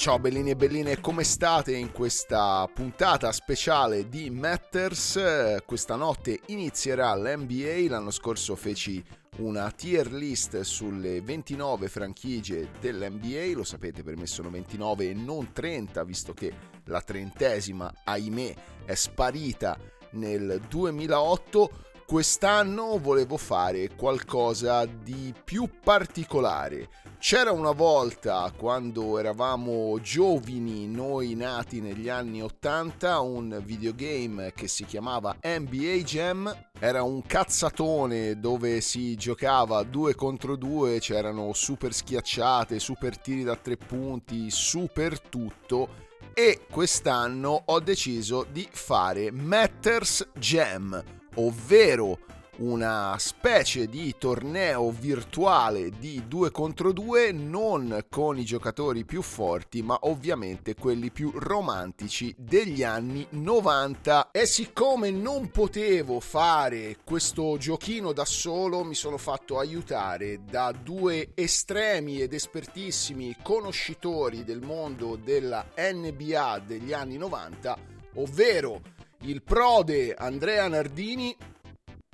Ciao bellini e belline, come state in questa puntata speciale di Matters? Questa notte inizierà l'NBA, l'anno scorso feci una tier list sulle 29 franchigie dell'NBA, lo sapete per me sono 29 e non 30, visto che la trentesima, ahimè, è sparita nel 2008. Quest'anno volevo fare qualcosa di più particolare c'era una volta, quando eravamo giovani, noi nati negli anni 80, un videogame che si chiamava NBA Jam. Era un cazzatone dove si giocava due contro due, c'erano super schiacciate, super tiri da tre punti, super tutto. E quest'anno ho deciso di fare Matters Jam, ovvero una specie di torneo virtuale di 2 contro 2 non con i giocatori più forti ma ovviamente quelli più romantici degli anni 90 e siccome non potevo fare questo giochino da solo mi sono fatto aiutare da due estremi ed espertissimi conoscitori del mondo della NBA degli anni 90 ovvero il prode Andrea Nardini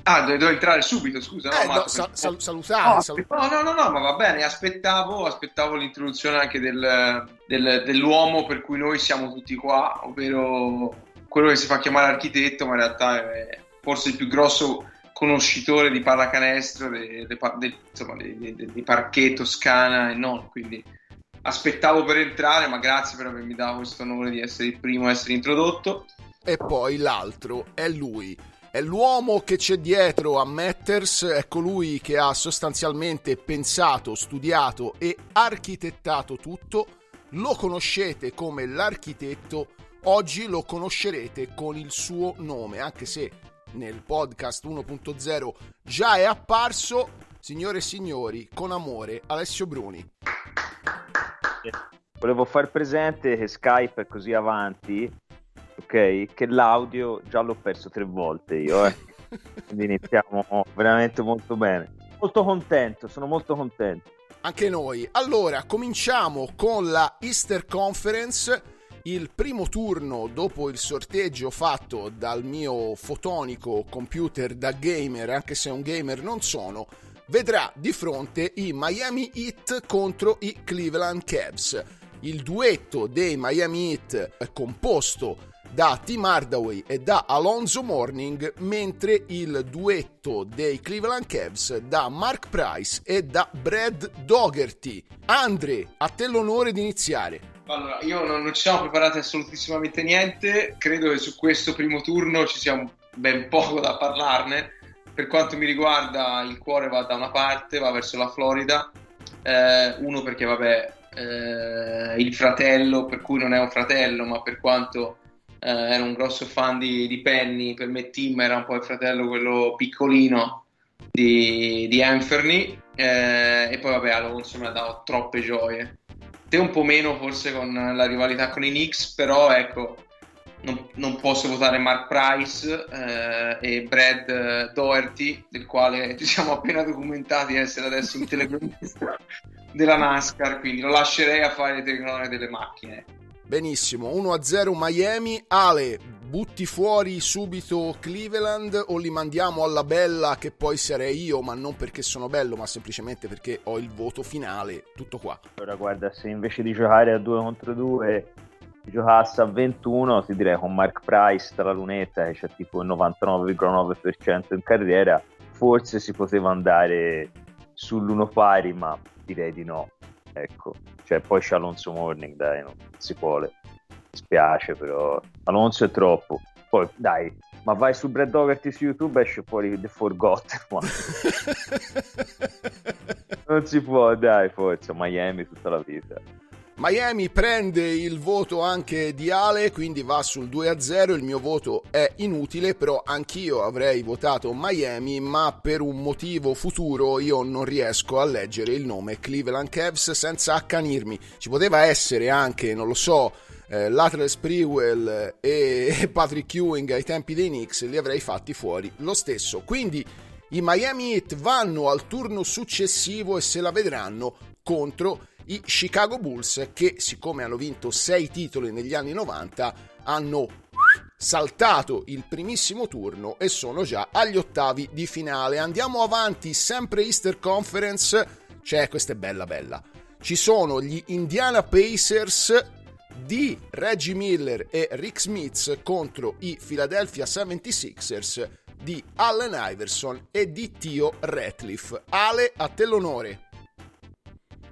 Ah, devo entrare subito, scusa. No, eh, no, sal- sal- salutare. No, sal- no, no, no, no, ma va bene, aspettavo, aspettavo l'introduzione anche del, del, dell'uomo per cui noi siamo tutti qua, ovvero quello che si fa chiamare architetto, ma in realtà è forse il più grosso conoscitore di pallacanestro di de, de, de, de, parquet toscana e non, quindi aspettavo per entrare, ma grazie per avermi dato questo onore di essere il primo a essere introdotto. E poi l'altro è lui è l'uomo che c'è dietro a Matters, è colui che ha sostanzialmente pensato, studiato e architettato tutto. Lo conoscete come l'architetto, oggi lo conoscerete con il suo nome, anche se nel podcast 1.0 già è apparso. Signore e signori, con amore, Alessio Bruni. Volevo far presente che Skype è così avanti ok? Che l'audio già l'ho perso tre volte io, eh. Quindi iniziamo veramente molto bene. Molto contento, sono molto contento. Anche noi. Allora, cominciamo con la Easter Conference. Il primo turno dopo il sorteggio fatto dal mio fotonico computer da gamer, anche se un gamer non sono, vedrà di fronte i Miami Heat contro i Cleveland Cavs. Il duetto dei Miami Heat è composto da Tim Hardaway e da Alonso Morning, mentre il duetto dei Cleveland Cavs da Mark Price e da Brad Dougherty. Andre, a te l'onore di iniziare. Allora, io non, non ci siamo preparati assolutissimamente niente, credo che su questo primo turno ci sia ben poco da parlarne. Per quanto mi riguarda, il cuore va da una parte, va verso la Florida. Eh, uno perché, vabbè, eh, il fratello, per cui non è un fratello, ma per quanto eh, era un grosso fan di, di, Penny, per me Tim era un po' il fratello quello piccolino di, di Anferny eh, e poi vabbè Alonso mi ha dato troppe gioie. Te un po' meno forse con la rivalità con i Knicks, però ecco, non, non posso votare Mark Price eh, e Brad Doherty, del quale ci siamo appena documentati essere adesso un telecronista della NASCAR, quindi lo lascerei a fare le telecronache delle macchine. Benissimo, 1-0 Miami. Ale, butti fuori subito Cleveland o li mandiamo alla bella che poi sarei io, ma non perché sono bello, ma semplicemente perché ho il voto finale. Tutto qua. Allora, guarda, se invece di giocare a 2 contro 2 giocasse a 21, ti direi con Mark Price dalla lunetta che c'è tipo il 99,9% in carriera, forse si poteva andare sull'uno pari, ma direi di no ecco. Cioè, poi c'è Alonso Morning, dai, non si vuole. Mi spiace, però Alonso è troppo. Poi, dai, ma vai su Brad Dougherty su YouTube esce fuori The Forgotten non si può dai forza Miami tutta la vita Miami prende il voto anche di Ale, quindi va sul 2-0, il mio voto è inutile, però anch'io avrei votato Miami, ma per un motivo futuro io non riesco a leggere il nome Cleveland Cavs senza accanirmi. Ci poteva essere anche, non lo so, eh, Latrell Sprewell e Patrick Ewing ai tempi dei Knicks, li avrei fatti fuori lo stesso. Quindi i Miami Heat vanno al turno successivo e se la vedranno contro i Chicago Bulls che siccome hanno vinto 6 titoli negli anni 90 hanno saltato il primissimo turno e sono già agli ottavi di finale. Andiamo avanti, sempre Easter Conference. C'è, questa è bella bella. Ci sono gli Indiana Pacers di Reggie Miller e Rick Smith contro i Philadelphia 76ers di Allen Iverson e di Tio Ratliff. Ale, a te l'onore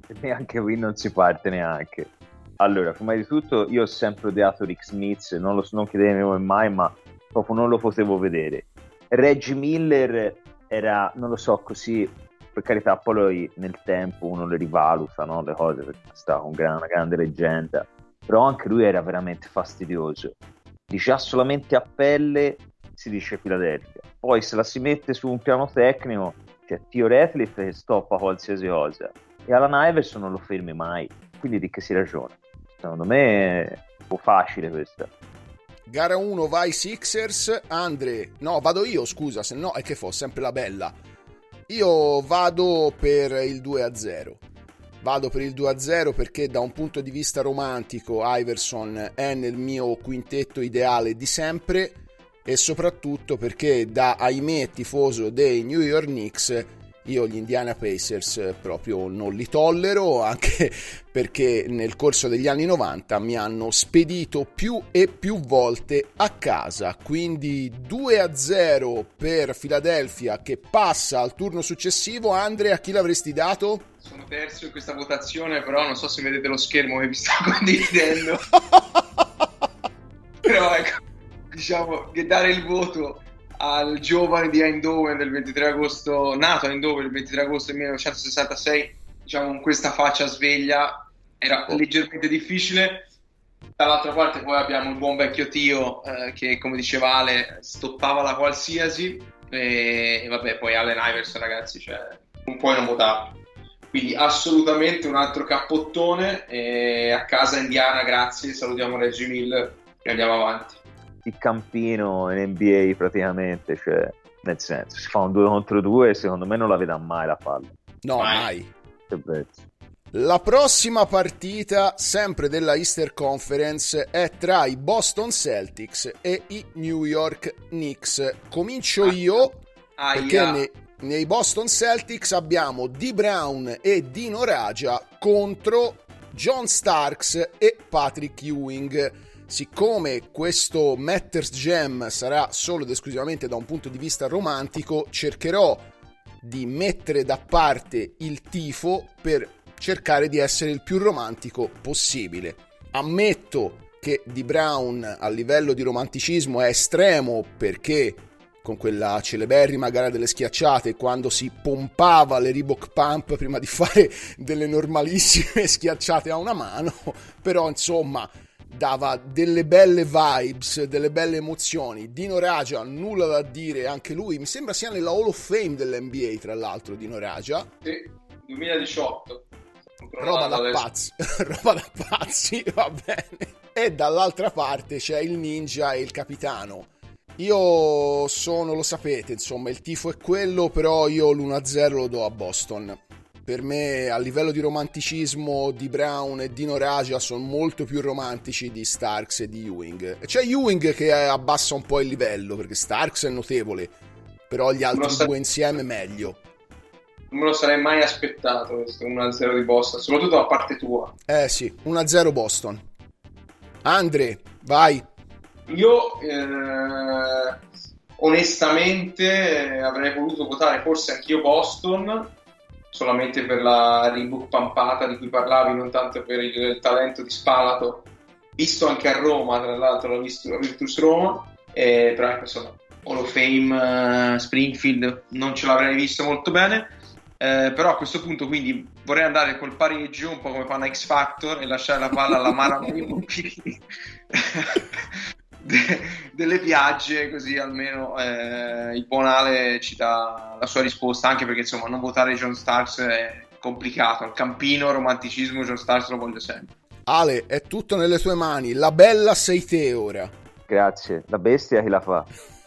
neanche qui non si parte neanche. Allora, prima di tutto, io ho sempre odiato Rick Smith, non, lo, non chiedetemi come mai, ma proprio non lo potevo vedere. Reggie Miller era, non lo so, così, per carità, poi nel tempo uno le rivaluta, no, le cose, perché sta con una grande leggenda, però anche lui era veramente fastidioso. Dice ah, solamente a pelle si dice Philadelphia. Poi se la si mette su un piano tecnico, c'è Tio Ratliff che stoppa qualsiasi cosa e Alan Iverson non lo fermi mai, quindi di che si ragiona? Secondo me è un po' facile questa. Gara 1 vai Sixers, Andre, no vado io scusa, se no è che fa sempre la bella. Io vado per il 2-0. Vado per il 2-0 perché da un punto di vista romantico Iverson è nel mio quintetto ideale di sempre e soprattutto perché da ahimè tifoso dei New York Knicks io gli Indiana Pacers proprio non li tollero, anche perché nel corso degli anni 90 mi hanno spedito più e più volte a casa. Quindi 2 a 0 per Philadelphia che passa al turno successivo. Andre, a chi l'avresti dato? Sono terzo in questa votazione, però non so se vedete lo schermo che vi sto condividendo. però ecco, diciamo che dare il voto al giovane di Eindhoven del 23 agosto, nato a Eindhoven il 23 agosto del 1966, diciamo con questa faccia sveglia, era oh. leggermente difficile. Dall'altra parte poi abbiamo il buon vecchio Tio eh, che come diceva Ale stoppava la qualsiasi e, e vabbè poi Allen Iverson ragazzi cioè, non puoi non votarlo. Quindi assolutamente un altro cappottone e a casa indiana grazie, salutiamo Reggie Miller e andiamo avanti il campino in NBA praticamente, cioè nel senso si fa un 2 contro 2 e secondo me non la vedrà mai la palla. No, mai. mai. La prossima partita, sempre della Easter Conference, è tra i Boston Celtics e i New York Knicks. Comincio ah. io ah, perché yeah. ne, nei Boston Celtics abbiamo D. Brown e Dino Raja contro John Starks e Patrick Ewing siccome questo Matters Gem sarà solo ed esclusivamente da un punto di vista romantico, cercherò di mettere da parte il tifo per cercare di essere il più romantico possibile. Ammetto che di Brown a livello di romanticismo è estremo perché con quella celeberrima gara delle schiacciate quando si pompava le Reebok Pump prima di fare delle normalissime schiacciate a una mano, però insomma dava delle belle vibes, delle belle emozioni. Dino Raja, nulla da dire, anche lui mi sembra sia nella Hall of Fame dell'NBA, tra l'altro, Dino Raja. Sì, 2018. Roba da pazzi, roba da pazzi, va bene. E dall'altra parte c'è il ninja e il capitano. Io sono, lo sapete, insomma, il tifo è quello, però io l'1-0 lo do a Boston per me a livello di romanticismo di Brown e Dino Raja sono molto più romantici di Starks e di Ewing. C'è Ewing che abbassa un po' il livello perché Starks è notevole, però gli altri sa- due insieme meglio. Non me lo sarei mai aspettato questo 1-0 di Boston, soprattutto da parte tua. Eh sì, 1-0 Boston. Andre, vai. Io eh, onestamente avrei voluto votare forse anch'io Boston solamente per la Reebok pampata di cui parlavi, non tanto per il talento di Spalato, visto anche a Roma, tra l'altro l'ho visto la Virtus Roma, eh, però ecco, insomma, Hall of Fame uh, Springfield non ce l'avrei visto molto bene. Eh, però a questo punto quindi vorrei andare col pareggio un po' come fanno X Factor e lasciare la palla alla Mara de- delle piagge così almeno eh, il buon Ale ci dà la sua risposta anche perché insomma non votare John Starks è complicato al campino romanticismo John Starks lo voglio sempre Ale è tutto nelle tue mani la bella sei te ora grazie la bestia chi la fa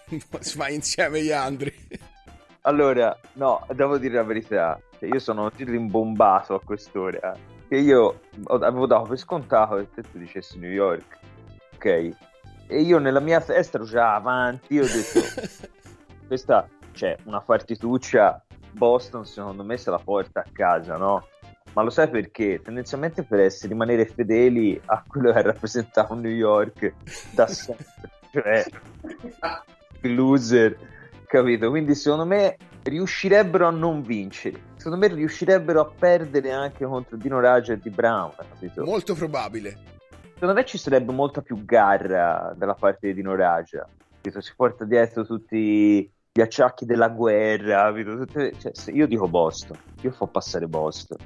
vai insieme gli Andri allora, no, devo dire la verità. Cioè, io sono rimbombato a quest'ora. Che io avevo dato per scontato che tu dicessi New York. Ok? E io nella mia testa ero già avanti. Io ho detto, questa c'è cioè, una partituccia. Boston, secondo me, se la porta a casa, no? Ma lo sai perché? Tendenzialmente per essere, rimanere fedeli a quello che rappresentava New York da sempre. cioè, loser capito? Quindi secondo me riuscirebbero a non vincere. Secondo me riuscirebbero a perdere anche contro Dino Raja e Di Brown, capito? Molto probabile. Secondo me ci sarebbe molta più garra dalla parte di. Capito? Si porta dietro tutti gli acciacchi della guerra? Tutte... Cioè, io dico Boston, io fa passare Boston.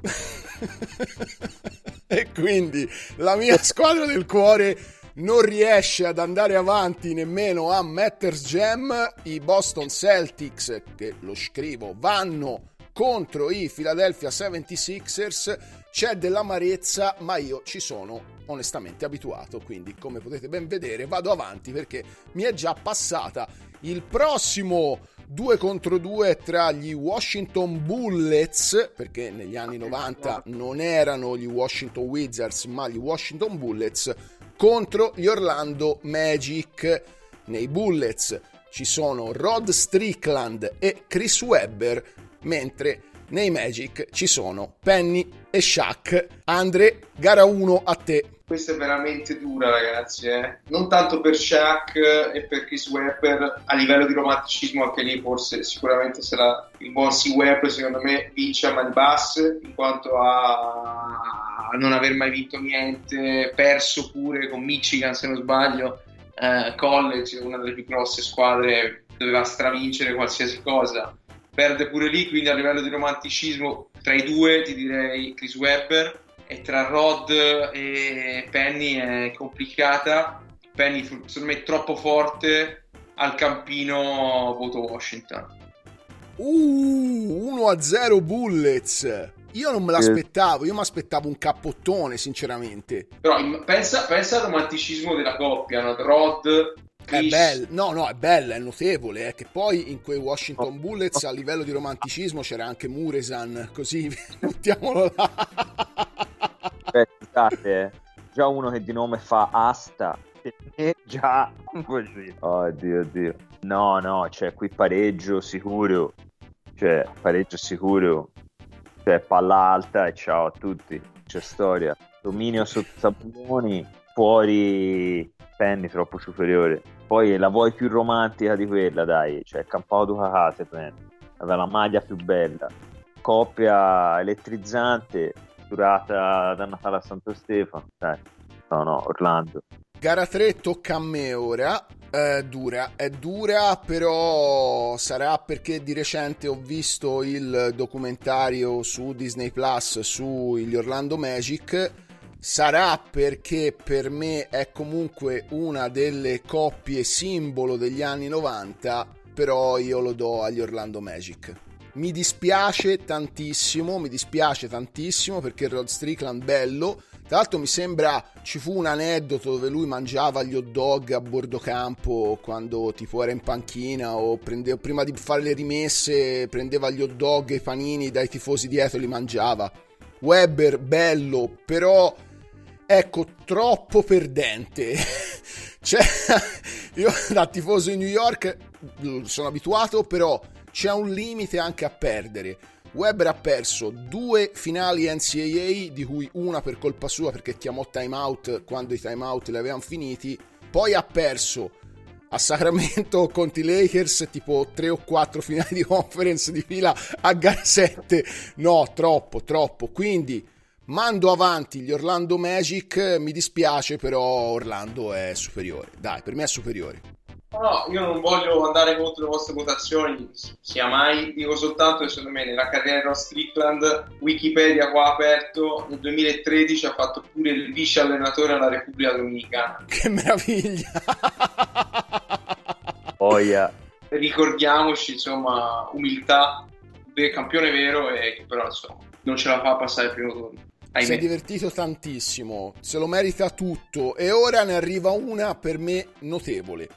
e quindi la mia squadra del cuore non riesce ad andare avanti nemmeno a Matters Jam, i Boston Celtics, che lo scrivo, vanno contro i Philadelphia 76ers, c'è dell'amarezza, ma io ci sono onestamente abituato, quindi come potete ben vedere vado avanti perché mi è già passata il prossimo 2 contro 2 tra gli Washington Bullets, perché negli anni 90 non erano gli Washington Wizards ma gli Washington Bullets, contro gli Orlando Magic. Nei Bullets ci sono Rod Strickland e Chris Webber, mentre nei Magic ci sono Penny e Shaq. Andre, gara 1 a te. Questa è veramente dura, ragazzi. Eh? Non tanto per Shaq e per Chris Webber, a livello di romanticismo, anche lì forse sicuramente sarà il buon C. Webber, secondo me, vince a mani basse, in quanto a non aver mai vinto niente, perso pure con Michigan, se non sbaglio. Eh, college, una delle più grosse squadre, doveva stravincere qualsiasi cosa perde pure lì, quindi a livello di romanticismo tra i due ti direi Chris Webber e tra Rod e Penny è complicata. Penny secondo me è troppo forte al campino voto Washington. Uh, 1-0 Bullets. Io non me l'aspettavo, io mi aspettavo un cappottone, sinceramente. Però pensa, pensa al romanticismo della coppia, no? Rod è bella, no, no, è bella, è notevole. È che poi in quei Washington Bullets a livello di romanticismo c'era anche Muresan, così mettiamolo là. Aspettate, già uno che di nome fa Asta. E già così. Oddio, oddio. No, no, cioè qui pareggio sicuro. Cioè, pareggio sicuro. Cioè, palla alta e ciao a tutti. C'è storia. Dominio sotto tabelloni, fuori Penny troppo superiore. Poi la vuoi più romantica di quella, dai, cioè Campao Ducacate Penny, aveva la maglia più bella. Coppia elettrizzante, durata da Natale a Santo Stefano, dai. No, no, Orlando. Gara 3 tocca a me ora. È dura, è dura, però sarà perché di recente ho visto il documentario su Disney Plus sugli Orlando Magic sarà perché per me è comunque una delle coppie simbolo degli anni 90, però io lo do agli Orlando Magic. Mi dispiace tantissimo, mi dispiace tantissimo perché Rod Strickland bello. Tra l'altro mi sembra ci fu un aneddoto dove lui mangiava gli hot dog a bordo campo quando tipo era in panchina o prendeva, prima di fare le rimesse prendeva gli hot dog e i panini dai tifosi dietro e li mangiava. Weber bello, però ecco, troppo perdente. cioè, io da tifoso di New York sono abituato, però c'è un limite anche a perdere. Weber ha perso due finali NCAA, di cui una per colpa sua perché chiamò timeout quando i timeout li avevano finiti. Poi ha perso a Sacramento contro i Lakers tipo 3 o 4 finali di conference di fila a gara 7. No, troppo, troppo. Quindi Mando avanti gli Orlando Magic, mi dispiace però Orlando è superiore. Dai, per me è superiore. No, io non voglio andare contro le vostre votazioni, sia mai. Dico soltanto che secondo me nella carriera di Ross Strickland, Wikipedia qua aperto, nel 2013 ha fatto pure il vice allenatore alla Repubblica Dominicana. Che meraviglia! Oia. Ricordiamoci, insomma, umiltà del campione vero e che però insomma non ce la fa a passare il primo turno. Ahimè. Si è divertito tantissimo, se lo merita tutto e ora ne arriva una per me notevole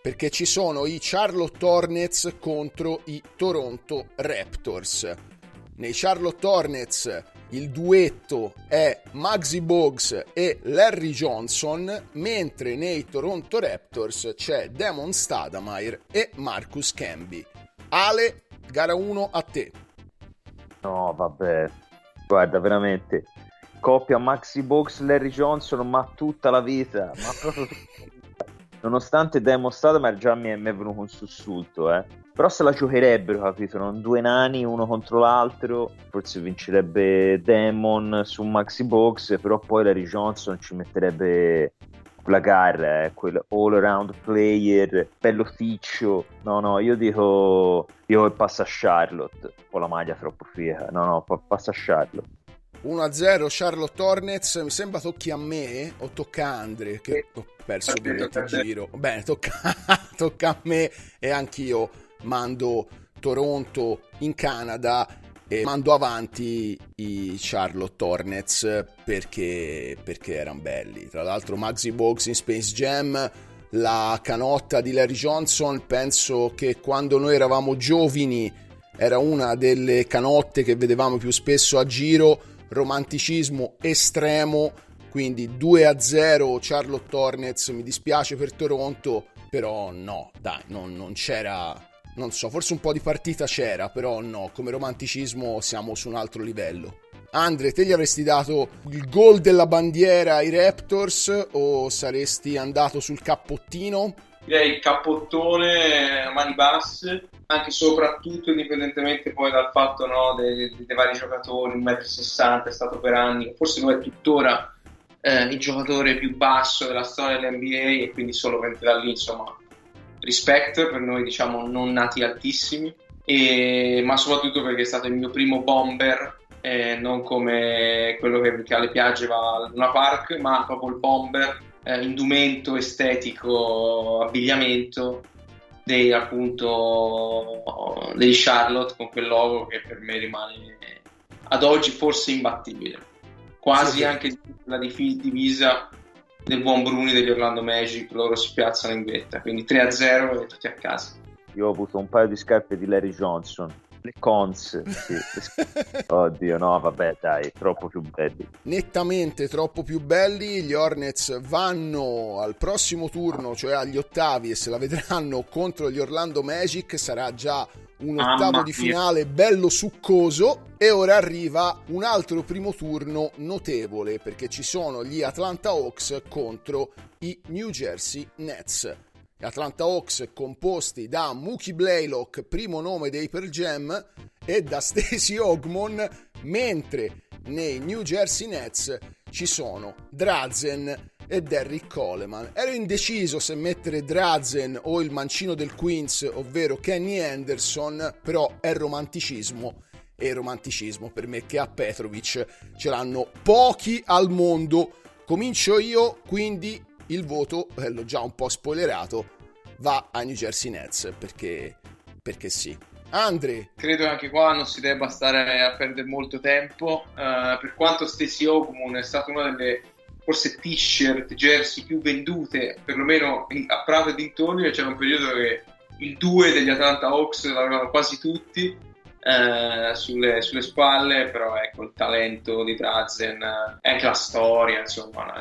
perché ci sono i Charlotte Hornets contro i Toronto Raptors. Nei Charlotte Hornets il duetto è Maxi Boggs e Larry Johnson, mentre nei Toronto Raptors c'è Damon Stadameyer e Marcus Camby. Ale, gara 1 a te. No, vabbè, guarda, veramente, coppia Maxi Boggs, Larry Johnson, ma tutta la vita, ma proprio nonostante Demon Stadamer già mi è, mi è venuto un sussulto, eh. Però se la giocherebbero, capito? Non due nani uno contro l'altro, forse vincerebbe Demon su Maxi Box, però poi Larry Johnson ci metterebbe la gara, eh, quel all around player, bello ficcio. No, no, io dico, io che passa a Charlotte. Ho la maglia troppo figa. No, no, passa a Charlotte. 1-0 Charlotte Hornets, mi sembra tocchi a me o tocca a Andre che ho perso ovviamente il giro. Bene, tocca, tocca a me e anch'io mando Toronto in Canada e mando avanti i Charlotte Hornets perché, perché erano belli. Tra l'altro Maxi Box in Space Jam, la canotta di Larry Johnson, penso che quando noi eravamo giovani era una delle canotte che vedevamo più spesso a giro romanticismo estremo, quindi 2 a 0 Charlotte Hornets, mi dispiace per Toronto, però no, dai, non, non c'era, non so, forse un po' di partita c'era, però no, come romanticismo siamo su un altro livello. Andre, te gli avresti dato il gol della bandiera ai Raptors o saresti andato sul cappottino? direi cappottone mani basse, anche soprattutto indipendentemente poi dal fatto no, dei, dei, vari giocatori, 1,60 m è stato per anni, forse lo è tuttora eh, il giocatore più basso della storia dell'NBA e quindi solo vente da lì, insomma, rispetto per noi diciamo non nati altissimi, e, ma soprattutto perché è stato il mio primo bomber eh, non come quello che, che alle piagge va a Luna Park, ma proprio il bomber eh, indumento estetico, abbigliamento dei, appunto, dei Charlotte con quel logo che per me rimane ad oggi forse imbattibile. Quasi sì, anche la divisa del buon Bruni degli Orlando Magic, loro si piazzano in vetta, quindi 3-0 e tutti a casa. Io ho avuto un paio di scarpe di Larry Johnson le cons. Sì. Oddio, no, vabbè, dai, troppo più belli. Nettamente troppo più belli. Gli Hornets vanno al prossimo turno, cioè agli ottavi, e se la vedranno contro gli Orlando Magic. Sarà già un ottavo di finale bello succoso. E ora arriva un altro primo turno notevole perché ci sono gli Atlanta Hawks contro i New Jersey Nets. Atlanta Hawks composti da Mookie Blaylock, primo nome dei Pearl Jam, e da Stacey Ogmon, mentre nei New Jersey Nets ci sono Drazen e Derrick Coleman. Ero indeciso se mettere Drazen o il mancino del Queens, ovvero Kenny Anderson, però è romanticismo e romanticismo per me che a Petrovic ce l'hanno pochi al mondo. Comincio io, quindi il voto, eh, l'ho già un po' spoilerato, va ai New Jersey Nets perché, perché sì. Andre. Credo che anche qua non si debba stare a perdere molto tempo. Uh, per quanto Stacey Okumon è stata una delle forse t-shirt, jersey più vendute, perlomeno a Prato e dintorni, c'era un periodo che il 2 degli Atlanta Hawks l'avevano quasi tutti uh, sulle, sulle, spalle, però ecco il talento di Drazen, uh, anche la storia, insomma,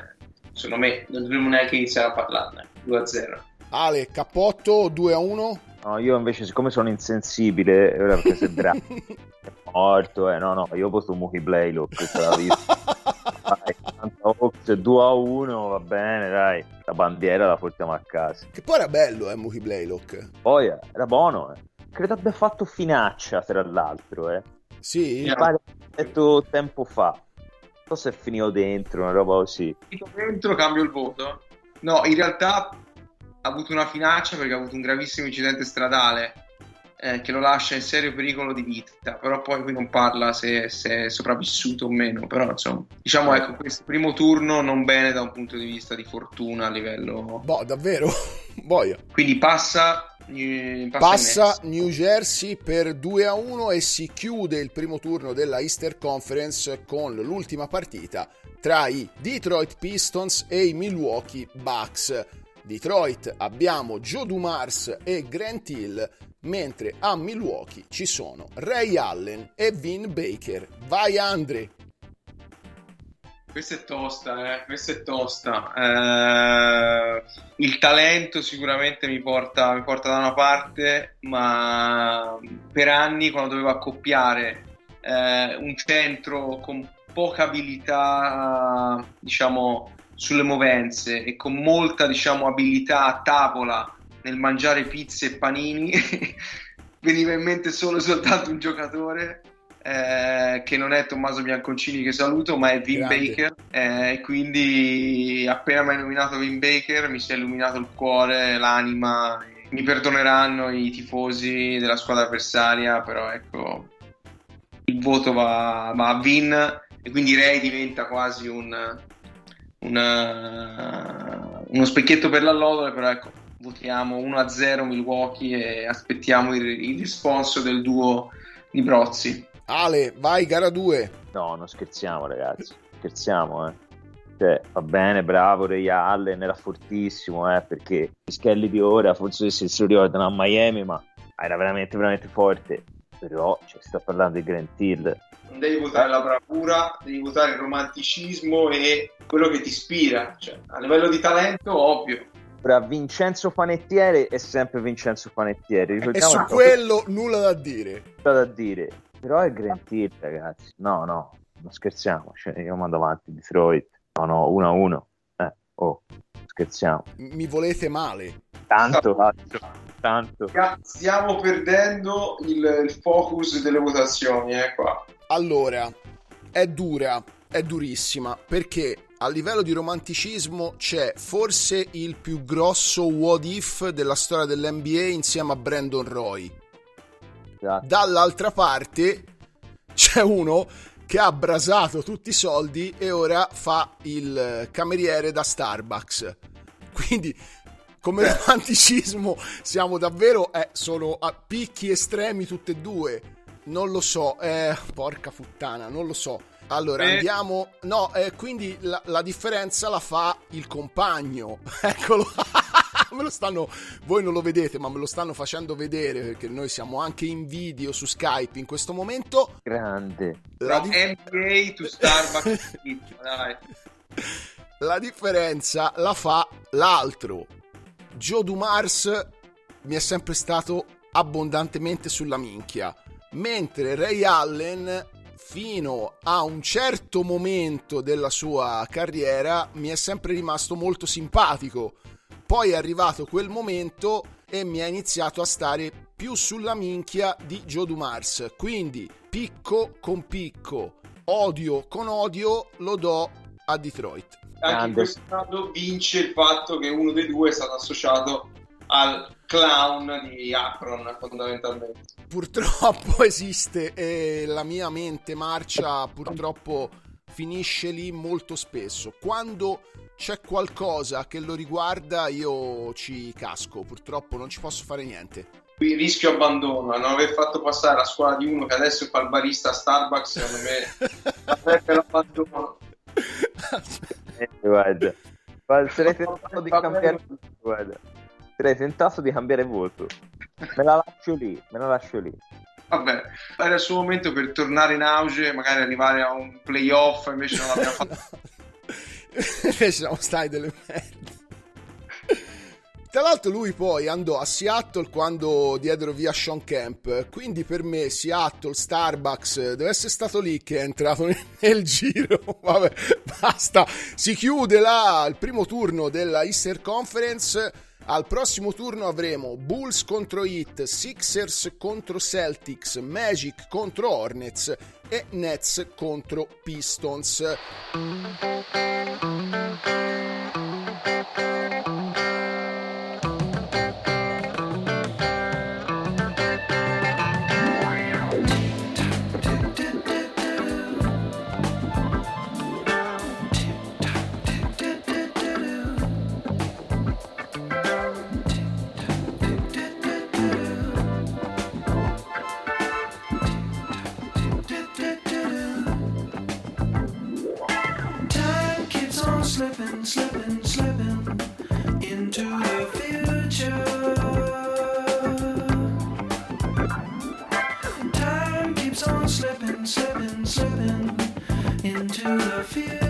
secondo me non dovremmo neanche iniziare a parlarne. 2-0. Ale, cappotto 2 a 1? No, io invece, siccome sono insensibile, ora perché se Bra è morto, eh, no, no, io posto Mookie Blaylock, questa la vita. 2 a 1, va bene, dai, la bandiera la portiamo a casa. Che poi era bello, eh, Mookie Blaylock. Poi eh, era buono, eh. Credo abbia fatto finaccia, tra l'altro, eh. Sì? Mi pare detto tempo fa. Non so se è finito dentro, una roba così. Finito dentro, cambio il voto. No, in realtà ha avuto una finaccia perché ha avuto un gravissimo incidente stradale eh, che lo lascia in serio pericolo di vita, però poi qui non parla se, se, è sopravvissuto o meno, però insomma, diciamo ecco, questo primo turno non bene da un punto di vista di fortuna a livello... Boh, davvero? Boia. Quindi passa... Passa, passa New Jersey per 2 a 1 e si chiude il primo turno della Easter Conference con l'ultima partita tra i Detroit Pistons e i Milwaukee Bucks. Detroit abbiamo Joe Dumars e Grant Hill, mentre a Milwaukee ci sono Ray Allen e Vin Baker. Vai Andre! Questa è tosta, eh? questa è tosta. Eh, il talento sicuramente mi porta, mi porta, da una parte, ma per anni quando dovevo accoppiare eh, un centro con poca abilità, diciamo, sulle movenze e con molta diciamo, abilità a tavola nel mangiare pizze e panini veniva in mente solo e soltanto un giocatore eh, che non è Tommaso Bianconcini che saluto ma è Vin Grande. Baker eh, quindi appena mi hai nominato Vin Baker mi si è illuminato il cuore, l'anima mi perdoneranno i tifosi della squadra avversaria però ecco il voto va, va a Vin e quindi Ray diventa quasi un una, uno specchietto per l'allodole, però ecco, votiamo 1-0 Milwaukee e aspettiamo il, il risponso del duo di Brozzi. Ale, vai gara 2. No, non scherziamo ragazzi, scherziamo eh. Cioè, va bene, bravo Ray Allen, era fortissimo, eh, perché gli schelli di ora forse se lo ricordano a Miami, ma era veramente, veramente forte. Però cioè, sta parlando di Grant Hill, non devi votare la bravura, devi votare il romanticismo e quello che ti ispira. Cioè, a livello di talento, ovvio. Tra Vincenzo Panettiere è sempre Vincenzo Panettiere. E su quello nulla da dire. Nulla da dire. Però è Grant Hill, ragazzi. No, no, non scherziamo. Cioè, io mando avanti Detroit. No, no, 1 a 1. Eh, oh, scherziamo. Mi volete male. Tanto, tanto. tanto. Stiamo perdendo il, il focus delle votazioni, eh, qua. Allora, è dura, è durissima, perché a livello di romanticismo c'è forse il più grosso what if della storia dell'NBA insieme a Brandon Roy. Esatto. Dall'altra parte c'è uno che ha brasato tutti i soldi e ora fa il cameriere da Starbucks. Quindi come romanticismo siamo davvero eh, sono a picchi estremi tutte e due non lo so, eh, porca puttana, non lo so. Allora eh. andiamo. No, eh, quindi la, la, differenza la fa il compagno. Eccolo. me lo stanno. Voi non lo vedete, ma me lo stanno facendo vedere perché noi siamo anche in video su Skype in questo momento. Grande. La di... NBA to Starbucks. Dai. La differenza la fa l'altro. Joe Dumars mi è sempre stato abbondantemente sulla minchia mentre Ray Allen fino a un certo momento della sua carriera mi è sempre rimasto molto simpatico. Poi è arrivato quel momento e mi ha iniziato a stare più sulla minchia di Joe Dumars. Quindi picco con picco, odio con odio lo do a Detroit. Anche in questo caso vince il fatto che uno dei due è stato associato al clown di Akron fondamentalmente. Purtroppo esiste e la mia mente marcia purtroppo finisce lì molto spesso. Quando c'è qualcosa che lo riguarda io ci casco, purtroppo non ci posso fare niente. Qui rischio abbandono, non aver fatto passare la scuola di uno che adesso fa il barista a Starbucks, secondo me sarebbe l'abbandono. eh, guarda, sarei tentato di cambiare guarda Sarei tentato di cambiare voto. Me la lascio lì, me la lascio lì. Vabbè, era il suo momento per tornare in auge, magari arrivare a un playoff, invece non l'abbiamo fatto. invece siamo stati delle merde. Tra l'altro lui poi andò a Seattle quando diedero via Sean Camp, quindi per me Seattle, Starbucks, deve essere stato lì che è entrato nel, nel giro. Vabbè, basta. Si chiude là il primo turno della Easter Conference al prossimo turno avremo Bulls contro Heat, Sixers contro Celtics, Magic contro Hornets e Nets contro Pistons. into the field.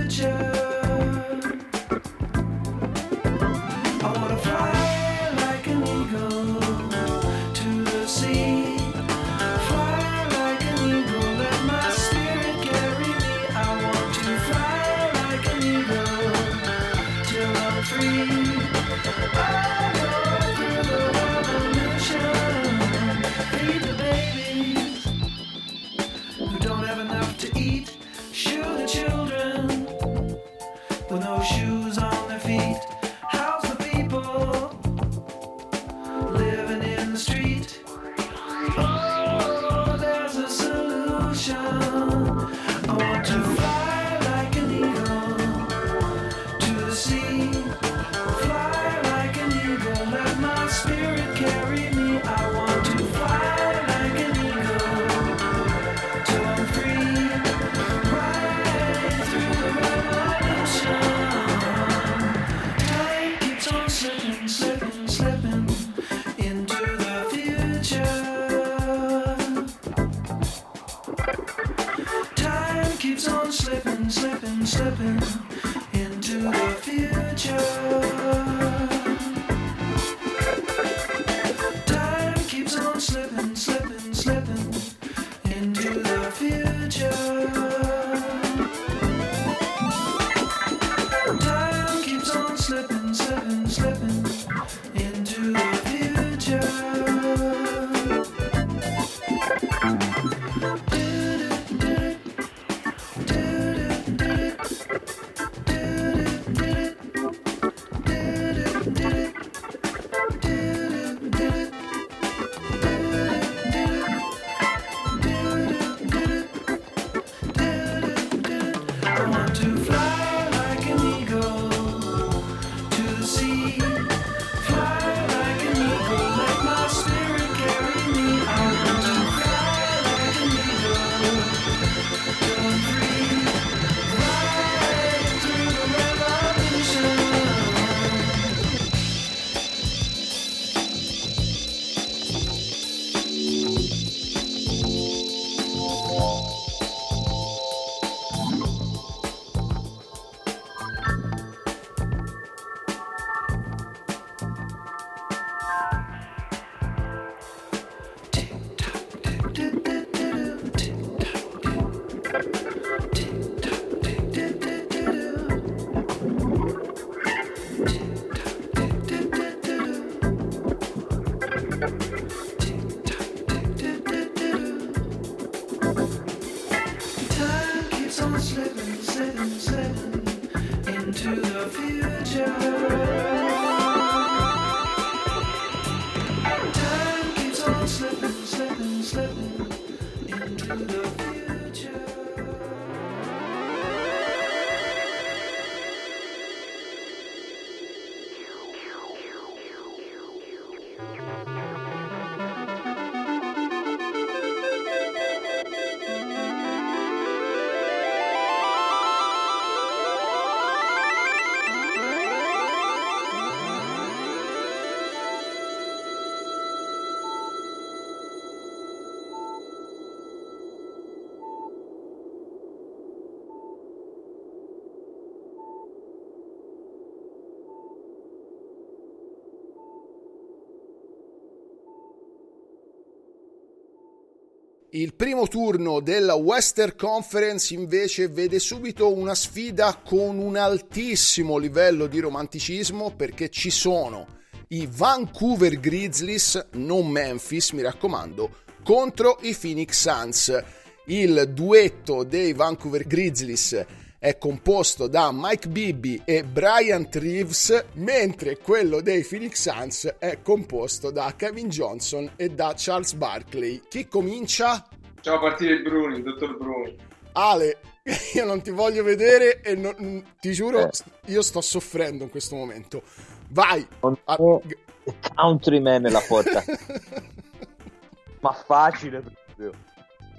Il primo turno della Western Conference invece vede subito una sfida con un altissimo livello di romanticismo perché ci sono i Vancouver Grizzlies, non Memphis mi raccomando, contro i Phoenix Suns. Il duetto dei Vancouver Grizzlies è composto da Mike Bibby e Brian Reeves, mentre quello dei Phoenix Suns è composto da Kevin Johnson e da Charles Barkley. Chi comincia? Ciao a partire il Bruni, dottor Bruni. Ale, io non ti voglio vedere e non, ti giuro, eh. io sto soffrendo in questo momento. Vai! A... Ah, Countryman nella porta. Ma facile proprio.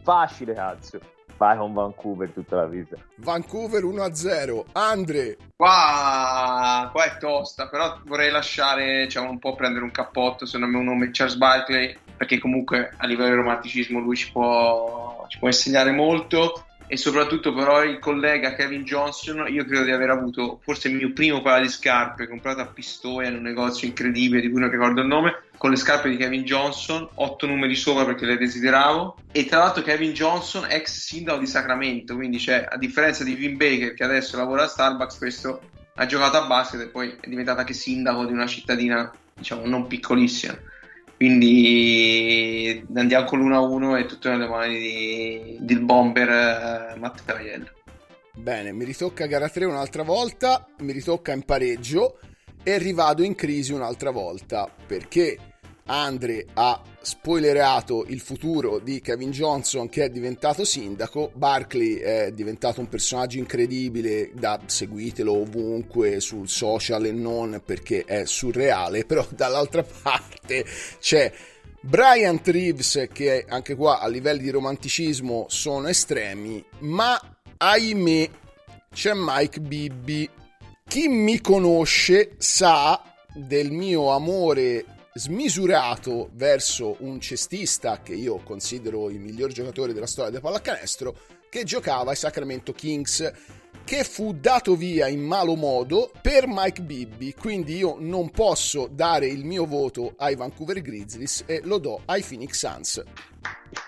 Facile, cazzo. Vai con Vancouver tutta la vita. Vancouver 1-0. Andre. Qua, qua, è tosta, però vorrei lasciare, diciamo, un po' prendere un cappotto, secondo me, un nome Charles Barkley, perché comunque a livello di romanticismo lui ci può, ci può insegnare molto e soprattutto però il collega Kevin Johnson io credo di aver avuto forse il mio primo paio di scarpe comprato a Pistoia in un negozio incredibile di cui non ricordo il nome con le scarpe di Kevin Johnson otto numeri sopra perché le desideravo e tra l'altro Kevin Johnson ex sindaco di Sacramento quindi c'è a differenza di Vin Baker che adesso lavora a Starbucks questo ha giocato a basket e poi è diventato anche sindaco di una cittadina diciamo non piccolissima quindi andiamo con l'1-1 e tutto nelle mani di, del bomber eh, Matteo Aiello. Bene, mi ritocca gara 3 un'altra volta, mi ritocca in pareggio e rivado in crisi un'altra volta perché Andre ha spoilerato il futuro di Kevin Johnson che è diventato sindaco, Barkley è diventato un personaggio incredibile, da, seguitelo ovunque sul social e non perché è surreale, però dall'altra parte c'è Brian Reeves che anche qua a livelli di romanticismo sono estremi, ma ahimè c'è Mike Bibby. Chi mi conosce sa del mio amore smisurato verso un cestista che io considero il miglior giocatore della storia del pallacanestro che giocava ai Sacramento Kings che fu dato via in malo modo per Mike Bibby quindi io non posso dare il mio voto ai Vancouver Grizzlies e lo do ai Phoenix Suns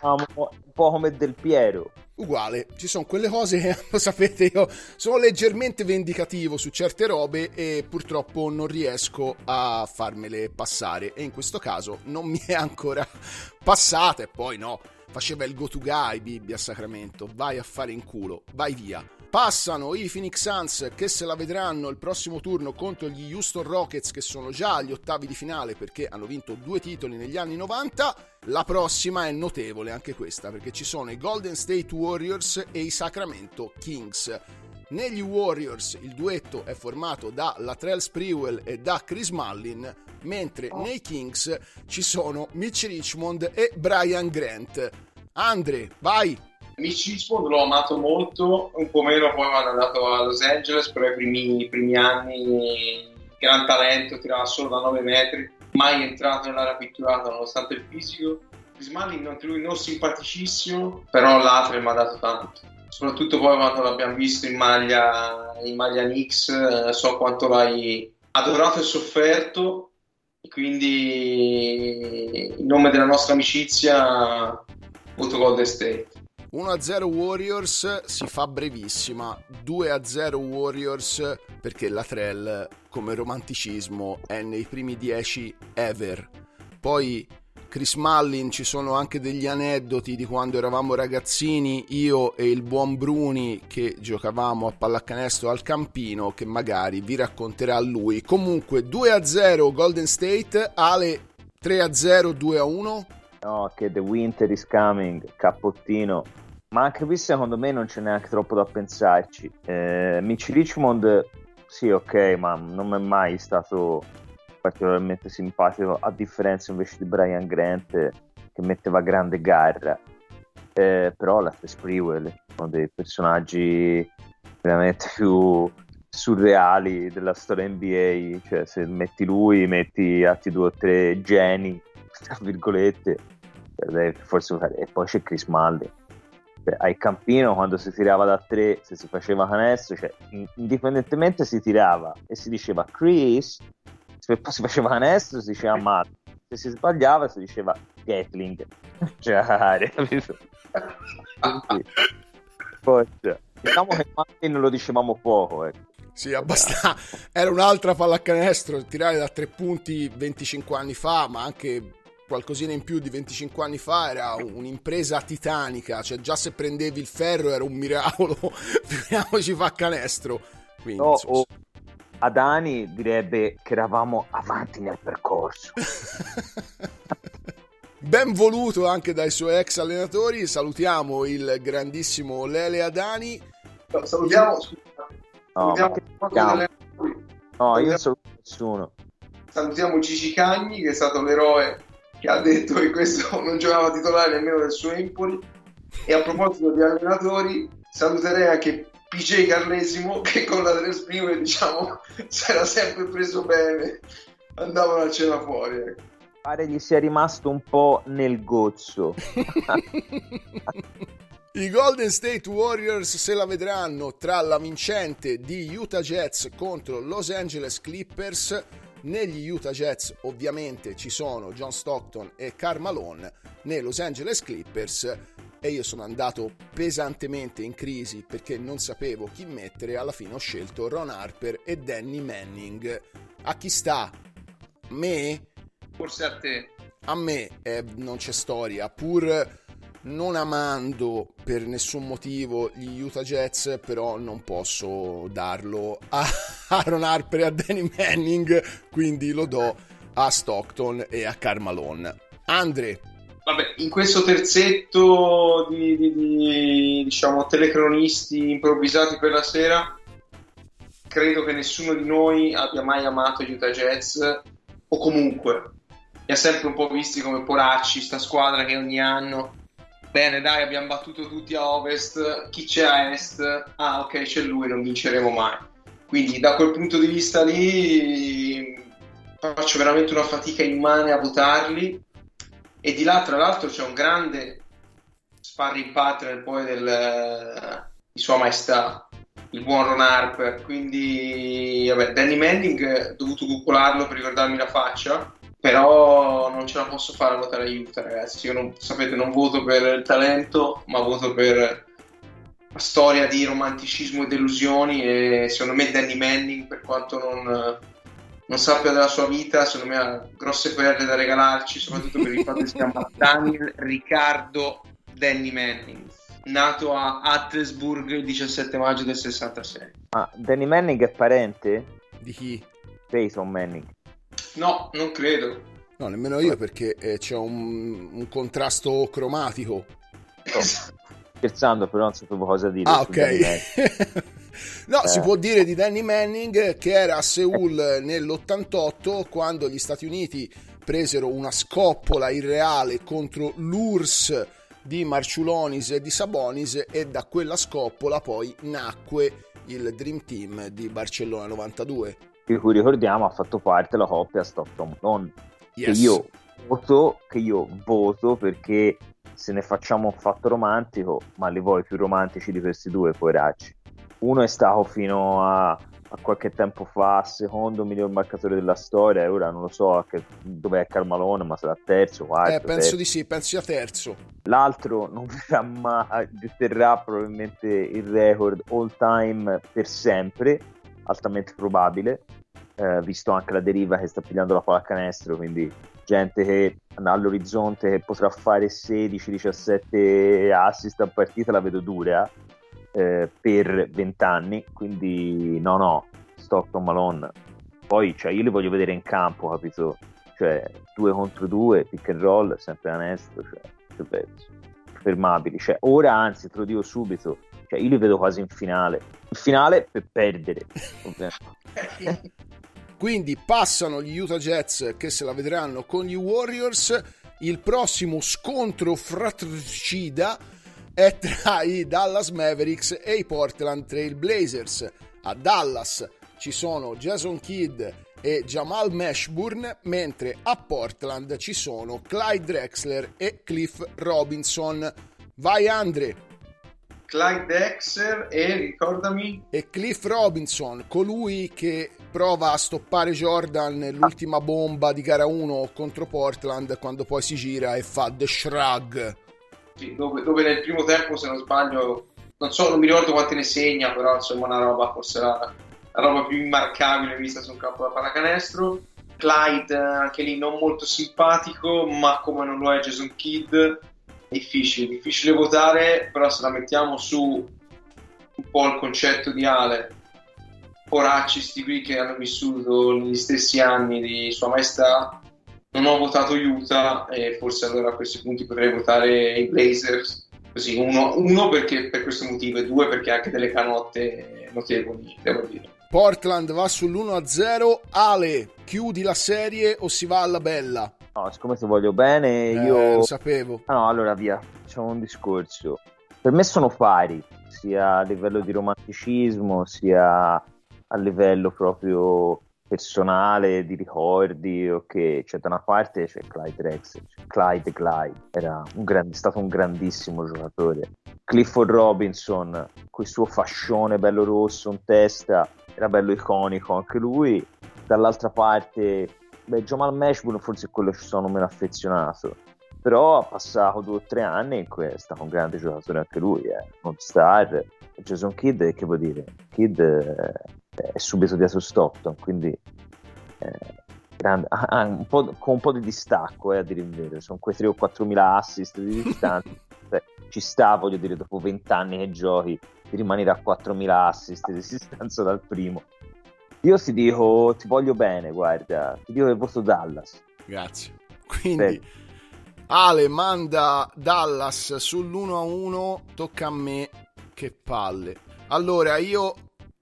un po' come Del Piero. Uguale, ci sono quelle cose che lo sapete io sono leggermente vendicativo su certe robe e purtroppo non riesco a farmele passare e in questo caso non mi è ancora passata e poi no, faceva il go to guy Bibbia Sacramento, vai a fare in culo, vai via. Passano i Phoenix Suns che se la vedranno il prossimo turno contro gli Houston Rockets che sono già agli ottavi di finale perché hanno vinto due titoli negli anni 90. La prossima è notevole anche questa perché ci sono i Golden State Warriors e i Sacramento Kings. Negli Warriors il duetto è formato da Latrell Sprewell e da Chris Mullin, mentre nei Kings ci sono Mitch Richmond e Brian Grant. Andre, vai! Mitch Richmond l'ho amato molto, un po' meno poi quando è andato a Los Angeles, però i primi, i primi anni gran talento, tirava solo da 9 metri, mai entrato nell'area pitturata nonostante il fisico. Mullin anche lui non simpaticissimo, però l'altro mi ha dato tanto. Soprattutto poi quando l'abbiamo visto in maglia, in maglia Knicks, eh, so quanto l'hai adorato e sofferto, quindi in nome della nostra amicizia voto Golden State. 1-0 Warriors si fa brevissima, 2-0 Warriors perché la Trell come romanticismo è nei primi 10 ever. Poi Chris Mullin ci sono anche degli aneddoti di quando eravamo ragazzini, io e il buon Bruni che giocavamo a pallacanestro al Campino che magari vi racconterà lui. Comunque 2-0 Golden State, Ale 3-0 2-1. No, che The Winter is Coming, cappottino. Ma anche qui secondo me non c'è neanche troppo da pensarci. Eh, Mitch Richmond, sì, ok, ma non mi è mai stato particolarmente simpatico, a differenza invece di Brian Grant che metteva grande garra. Eh, però la Sprewell, uno dei personaggi veramente più surreali della storia NBA, cioè se metti lui, metti altri due o tre geni, tra virgolette, forse e poi c'è Chris Mullin. Cioè, ai Campino quando si tirava da tre, se si faceva canestro, cioè, indipendentemente si tirava e si diceva Chris, se poi si faceva canestro si diceva Matt, se si sbagliava si diceva Gatling. Cioè? Quindi, forse. Diciamo che Martin lo dicevamo poco, ecco. Sì, abbastanza. Era un'altra pallacanestro, tirare da tre punti 25 anni fa, ma anche qualcosina in più di 25 anni fa era un'impresa titanica, cioè già se prendevi il ferro era un miracolo, figuriamoci fa canestro. Quindi, No, insomma, o Adani direbbe che eravamo avanti nel percorso. Ben voluto anche dai suoi ex allenatori, salutiamo il grandissimo Lele Adani. Salutiamo, No, salutiamo, allenatori. No, io non saluto nessuno. salutiamo Gigi Cagni che è stato l'eroe che ha detto che questo non giocava titolare nemmeno del suo Empoli e a proposito di allenatori saluterei anche PJ Carlesimo che con la Tres Prime diciamo si era sempre preso bene andavano a cena fuori ecco. Pare gli sia rimasto un po' nel gozzo. I Golden State Warriors se la vedranno tra la vincente di Utah Jazz contro Los Angeles Clippers. Negli Utah Jazz ovviamente ci sono John Stockton e Karl Malone, nei Los Angeles Clippers e io sono andato pesantemente in crisi perché non sapevo chi mettere, alla fine ho scelto Ron Harper e Danny Manning. A chi sta? Me? Forse a te. A me eh, non c'è storia, pur non amando per nessun motivo gli Utah Jets, però non posso darlo a Aaron Harper e a Danny Manning, quindi lo do a Stockton e a Carmalone. Andre, Vabbè, in questo terzetto di, di- di, diciamo telecronisti improvvisati per la sera, credo che nessuno di noi abbia mai amato gli Utah Jazz o comunque li ha sempre un po' visti come poracci, sta squadra che ogni anno bene dai abbiamo battuto tutti a ovest, chi c'è a est? Ah ok c'è lui, non vinceremo mai. Quindi da quel punto di vista lì faccio veramente una fatica immane a votarli e di là tra l'altro c'è un grande sparring partner poi del, di sua maestà il buon Ron Harper quindi vabbè, Danny Manning ho dovuto coccolarlo per ricordarmi la faccia però non ce la posso fare a votare aiuto ragazzi io non, sapete non voto per il talento ma voto per la storia di romanticismo e delusioni e secondo me Danny Manning per quanto non non sappia della sua vita, secondo me ha grosse perle da regalarci, soprattutto per il fatto che si chiama Daniel Riccardo Danny Manning, nato a Attlesburg il 17 maggio del 66. Ma Danny Manning è parente? di chi? Peyton Manning. No, non credo. No, nemmeno io perché eh, c'è un, un contrasto cromatico. Scherzando, però non sapevo cosa dire. Ah, ok. no, Eh. si può dire di Danny Manning che era a Seoul nell'88 quando gli Stati Uniti presero una scoppola irreale contro l'URSS di Marciulonis e di Sabonis e da quella scoppola poi nacque il Dream Team di Barcellona 92. Di cui ricordiamo ha fatto parte la coppia Stockton Malone. Yes. Che io voto, che io voto perché se ne facciamo un fatto romantico, ma li vuoi più romantici di questi due, poveracci. Uno è stato fino a, a qualche tempo fa secondo miglior marcatore della storia, e ora non lo so che, dov'è Carmalone, ma sarà terzo, quarto. Eh, penso terzo. di sì, penso sia terzo. L'altro non verrà mai, deterrà probabilmente il record all time per sempre, altamente probabile, eh, visto anche la deriva che sta pigliando la pallacanestro, quindi gente che all'orizzonte che potrà fare 16-17 assist a partita la vedo dura eh, per 20 anni, quindi no no, Stockton Malone. Poi cioè, io li voglio vedere in campo, capito? Cioè, due contro due, pick and roll, sempre onesto, cioè, che. Fermabili, cioè, ora anzi, te lo dico subito, cioè, io li vedo quasi in finale. In finale per perdere, ovviamente. Quindi passano gli Utah Jets che se la vedranno con gli Warriors. Il prossimo scontro fratricida è tra i Dallas Mavericks e i Portland Trail Blazers. A Dallas ci sono Jason Kidd e Jamal Mashburn, mentre a Portland ci sono Clyde Drexler e Cliff Robinson. Vai Andre! Clyde Dexter e ricordami e Cliff Robinson, colui che prova a stoppare Jordan nell'ultima bomba di gara 1 contro Portland quando poi si gira e fa The Shrug. sì, dove, dove nel primo tempo se non sbaglio non so, non mi ricordo quanti ne segna però insomma una roba forse la, la roba più immarcabile vista su un campo da pallacanestro Clyde anche lì non molto simpatico ma come non lo è Jason Kidd difficile, difficile votare però se la mettiamo su un po' il concetto di Ale poracci sti qui che hanno vissuto negli stessi anni di sua maestà non ho votato Utah e forse allora a questi punti potrei votare i Blazers così uno, uno perché per questo motivo e due perché anche delle canotte notevoli devo dire Portland va sull'1-0. Ale, chiudi la serie o si va alla bella? No, siccome ti voglio bene, Eh, io... lo sapevo. Ah, no, allora via, facciamo un discorso. Per me sono pari, sia a livello di romanticismo, sia a livello proprio personale, di ricordi, ok, cioè da una parte c'è Clyde Drexler, cioè Clyde Clyde, era un gran- è stato un grandissimo giocatore. Clifford Robinson, quel suo fascione bello rosso in testa, era bello iconico anche lui. Dall'altra parte, beh, Jamal Mashburn forse è quello che ci sono meno affezionato, però ha passato due o tre anni in cui è stato un grande giocatore anche lui, eh. non star. Jason Kidd, che vuol dire? Kidd eh, è subito dietro Stockton, quindi eh, grande- ah, un po', con un po' di distacco, eh, a dire il vero, sono quei 3 o 4 mila assist di distanza, Cioè, ci sta, voglio dire, dopo 20 anni che giochi, di rimanere a 4.000 assist di distanza dal primo. Io ti dico, ti voglio bene, guarda, ti dico che voto Dallas. Grazie. Quindi Ale manda Dallas sull'1-1, tocca a me, che palle. Allora, io,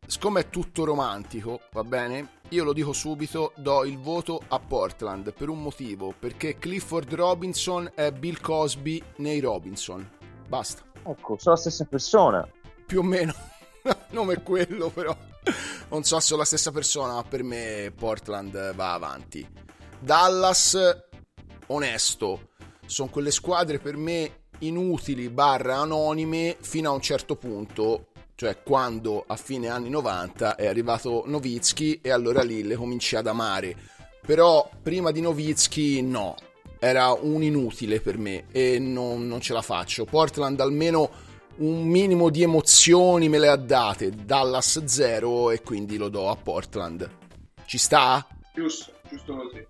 siccome è tutto romantico, va bene? Io lo dico subito, do il voto a Portland per un motivo, perché Clifford Robinson è Bill Cosby nei Robinson. Basta. Ecco, sono la stessa persona. Più o meno. Nome è quello, però. Non so se sono la stessa persona, ma per me Portland va avanti. Dallas, onesto, sono quelle squadre per me inutili barra anonime fino a un certo punto, cioè quando a fine anni 90 è arrivato Novitsky e allora lì le cominci ad amare. Però prima di Novitsky no, era un inutile per me e non, non ce la faccio. Portland almeno un minimo di emozioni me le ha date, Dallas 0 e quindi lo do a Portland. Ci sta? Giusto, giusto così.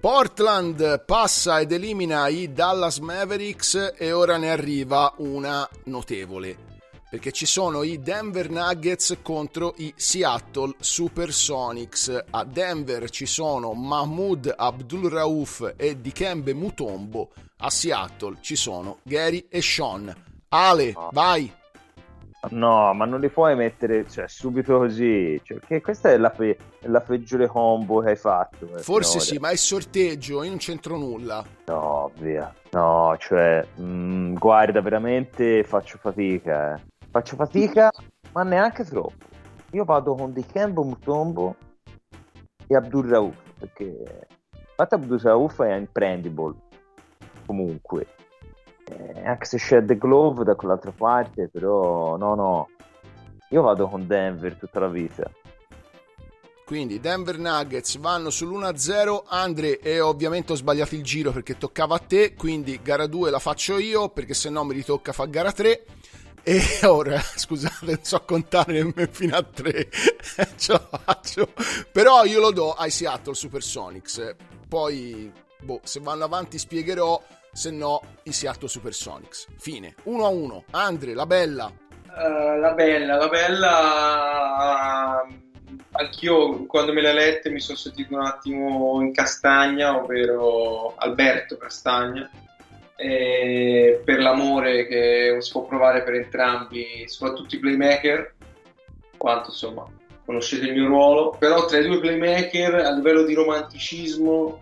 Portland passa ed elimina i Dallas Mavericks e ora ne arriva una notevole. Perché ci sono i Denver Nuggets contro i Seattle Supersonics. A Denver ci sono Mahmoud Abdul Rauf e Dikembe Mutombo. A Seattle ci sono Gary e Sean. Ale, vai! No, ma non li puoi mettere cioè, subito così. Cioè, che questa è la, pe- la peggiore combo che hai fatto. Forse sì, ma è sorteggio, io non c'entro nulla. No, via. No, cioè, mm, guarda, veramente faccio fatica. eh. Faccio fatica, ma neanche troppo. Io vado con Dikembe Mutombo e Abdul Rauf, perché infatti Abdul Rauf è imprendibile comunque. Eh, anche se c'è The Glove da quell'altra parte, però no, no. Io vado con Denver tutta la vita. Quindi Denver Nuggets vanno sull'1-0. Andre, e ovviamente ho sbagliato il giro perché toccava a te, quindi gara 2 la faccio io perché se no mi ritocca fare gara 3. E ora, scusate, non so contare nemmeno fino a 3, ce la faccio. Però io lo do ai Seattle Supersonics. Poi, boh, se vanno avanti spiegherò, se no i Seattle Supersonics. Fine. 1-1. Andre, la bella. Eh, la bella, la bella. Anch'io quando me l'hai lette mi sono sentito un attimo in castagna, ovvero Alberto Castagna, per l'amore che si può provare per entrambi, soprattutto i playmaker, quanto insomma conoscete il mio ruolo, però tra i due playmaker a livello di romanticismo,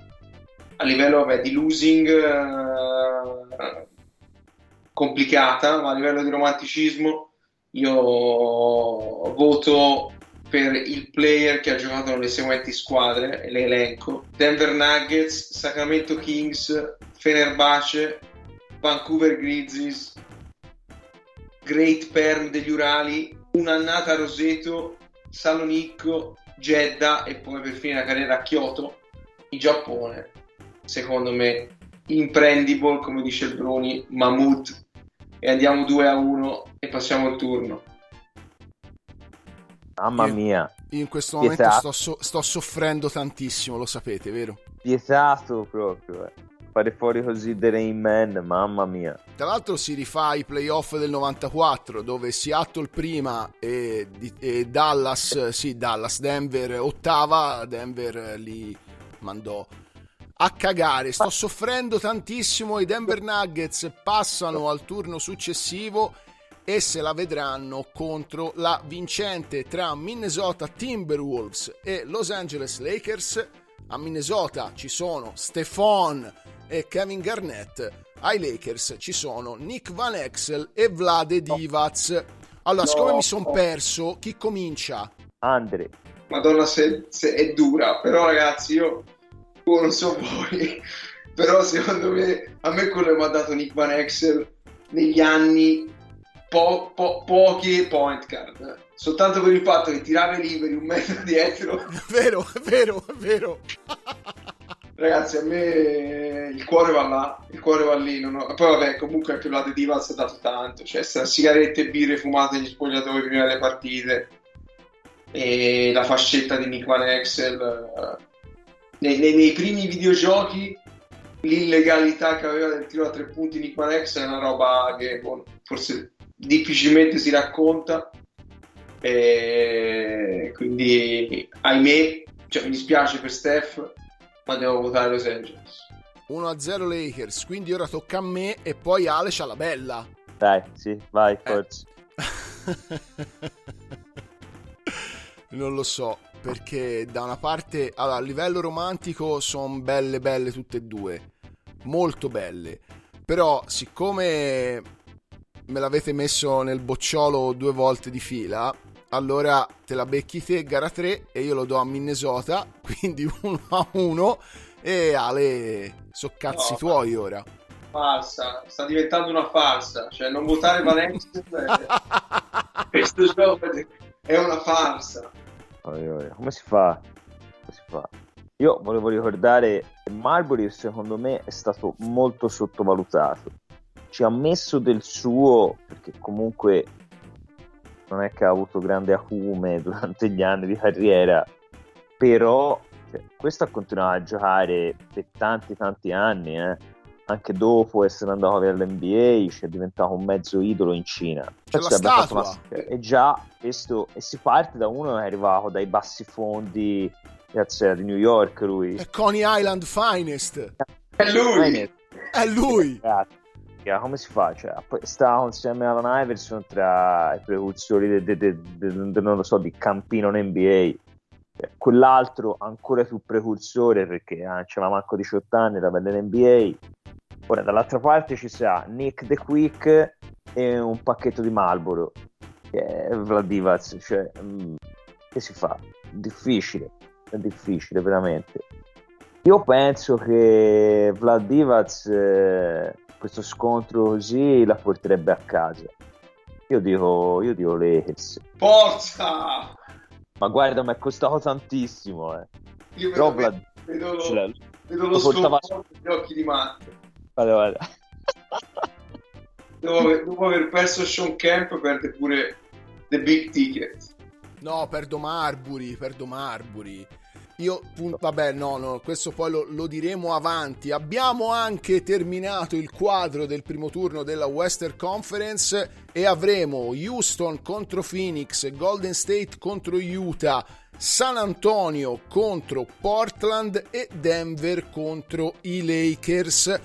a livello vabbè, di losing eh, complicata, ma a livello di romanticismo io voto per il player che ha giocato nelle seguenti squadre e le elenco Denver Nuggets, Sacramento Kings, Fenerbahce, Vancouver Grizzlies, Great Perm degli Urali, un'annata a Roseto, Salonicco, Jeddah e poi per finire la carriera a Kyoto, in Giappone. Secondo me imprendibile, come dice il Bruni, Mahmood e andiamo 2 a 1 e passiamo il turno. Mamma Io- mia, Io in questo momento sto, so- sto soffrendo tantissimo, lo sapete, vero? vietato proprio. eh. Fare fuori così The Rain Man, mamma mia. Tra l'altro si rifà ai playoff del 94 dove Seattle prima e, e Dallas, sì Dallas, Denver ottava, Denver eh, li mandò a cagare. Sto soffrendo tantissimo, i Denver Nuggets passano al turno successivo e se la vedranno contro la vincente tra Minnesota Timberwolves e Los Angeles Lakers. A Minnesota ci sono Stephon e Kevin Garnett. Ai Lakers ci sono Nick Van Exel e Vlade Divac. Allora, siccome mi sono perso, chi comincia? Andre, Madonna se, se è dura, però ragazzi io oh, non so voi, però secondo me a me quello che mi ha dato Nick Van Exel negli anni po- po- pochi point card, soltanto per il fatto che tirava i liberi un metro dietro, È vero, è vero, è vero. ragazzi a me il cuore va là, il cuore va lì, ho- poi vabbè comunque anche la The Divas ha dato tanto, cioè sigarette e birre fumate negli spogliatoi prima delle partite e la fascetta di Nick Van Exel eh, nei, nei- nei primi videogiochi l'illegalità che aveva del tiro a tre punti Van Exel è una roba che boh, forse difficilmente si racconta e quindi ahimè cioè, mi dispiace per Steph ma devo votare Los Angeles 1-0 Lakers, quindi ora tocca a me e poi Ale c'ha la bella. Dai, sì, vai, forza. non lo so, perché da una parte, allora, a livello romantico sono belle belle tutte e due, molto belle, però siccome me l'avete messo nel bocciolo due volte di fila, allora te la becchi te gara 3 e io lo do a Minnesota, quindi 1 a 1 e Ale, so cazzi No, tuoi ora. falsa sta diventando una falsa cioè non votare Valencia questo gioco è una farsa Come si fa? Come si fa? Io volevo ricordare che Marbury secondo me è stato molto sottovalutato. Ci ha messo del suo perché comunque non è che ha avuto grande acume durante gli anni di carriera, però cioè, questo ha continuato a giocare per tanti tanti anni, eh. Anche dopo essere andato via all'NBA, ci è diventato un mezzo idolo in Cina. C'è la abbia fatto statua. una- E già questo, e si parte da uno che è arrivato dai bassi fondi, era di New York lui. È Coney Island Finest, è lui è lui! Come si fa? Cioè, stava insieme a Allen Iverson tra i precursori de- de- de- de- de- non lo so, di Campino in NBA. Cioè, Quell'altro ancora più precursore perché eh, c'aveva manco 18 anni, era per l'NBA. Ora, dall'altra parte ci sta Nick The Quick e un pacchetto di Marlboro. Che è Vlad Divac, cioè, mm, che si fa? Difficile, è difficile veramente. Io penso che Vlad Divac eh, questo scontro così la porterebbe a casa. Io dico, io dico Lakers. forza Ma guarda, mi è costato tantissimo. Eh. io Però vedo, Vlad, vedo, ce l'ha- vedo lo lo portava- negli occhi di Matte guarda, guarda. dopo aver, dopo aver perso Sean Kemp perde pure The Big Ticket No, perdo Marbury, perdo Marbury. Io, vabbè, no, no, questo poi lo, lo diremo avanti. Abbiamo anche terminato il quadro del primo turno della Western Conference e avremo Houston contro Phoenix, Golden State contro Utah, San Antonio contro Portland e Denver contro i Lakers.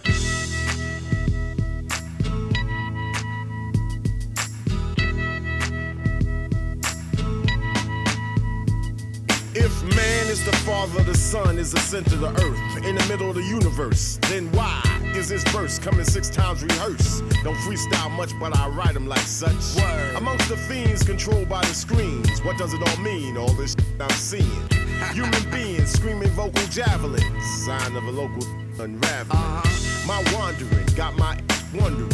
If man is the father, the sun is the center of the earth, in the middle of the universe, then why is this verse coming six times rehearsed? Don't freestyle much, but I write them like such. Amongst the fiends controlled by the screens, what does it all mean? All this I'm seeing. Human beings screaming vocal javelins, sign of a local unraveling. Uh-huh. My wandering got my wondering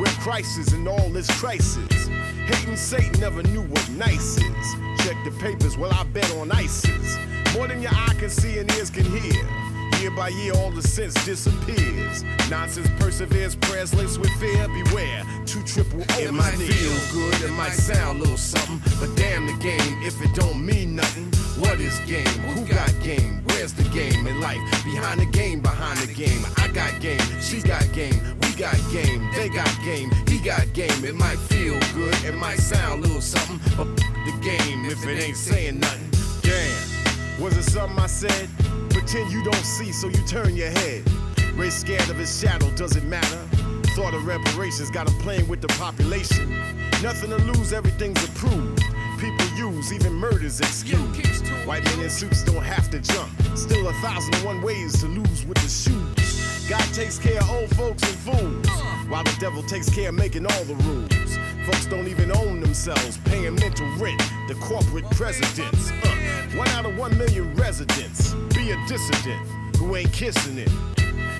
where Christ is in all this crisis. Hating Satan never knew what nice is. Check the papers, well, I bet on ISIS. More than your eye can see and ears can hear. Year by year, all the sense disappears. Nonsense perseveres, prayers laced with fear. Beware, two triple O's It might feel good, it might sound a little something, but damn the game if it don't mean nothing. What is game? Who got game? Where's the game in life? Behind the game, behind the game. I got game, she got game, we got game, they got game, he got game. It might feel good, it might sound a little something, but the game if it ain't saying nothing. Damn, was it something I said? Pretend you don't see, so you turn your head. Ray scared of his shadow, does it matter? Thought of reparations, got him plan with the population. Nothing to lose, everything's approved. People use, even murders excuse. White men in suits don't have to jump. Still a thousand and one ways to lose with the shoes. God takes care of old folks and fools, while the devil takes care of making all the rules. Folks don't even own themselves, paying mental rent to corporate presidents. Uh, One out of one million residents. Be a dissident who ain't kissing it.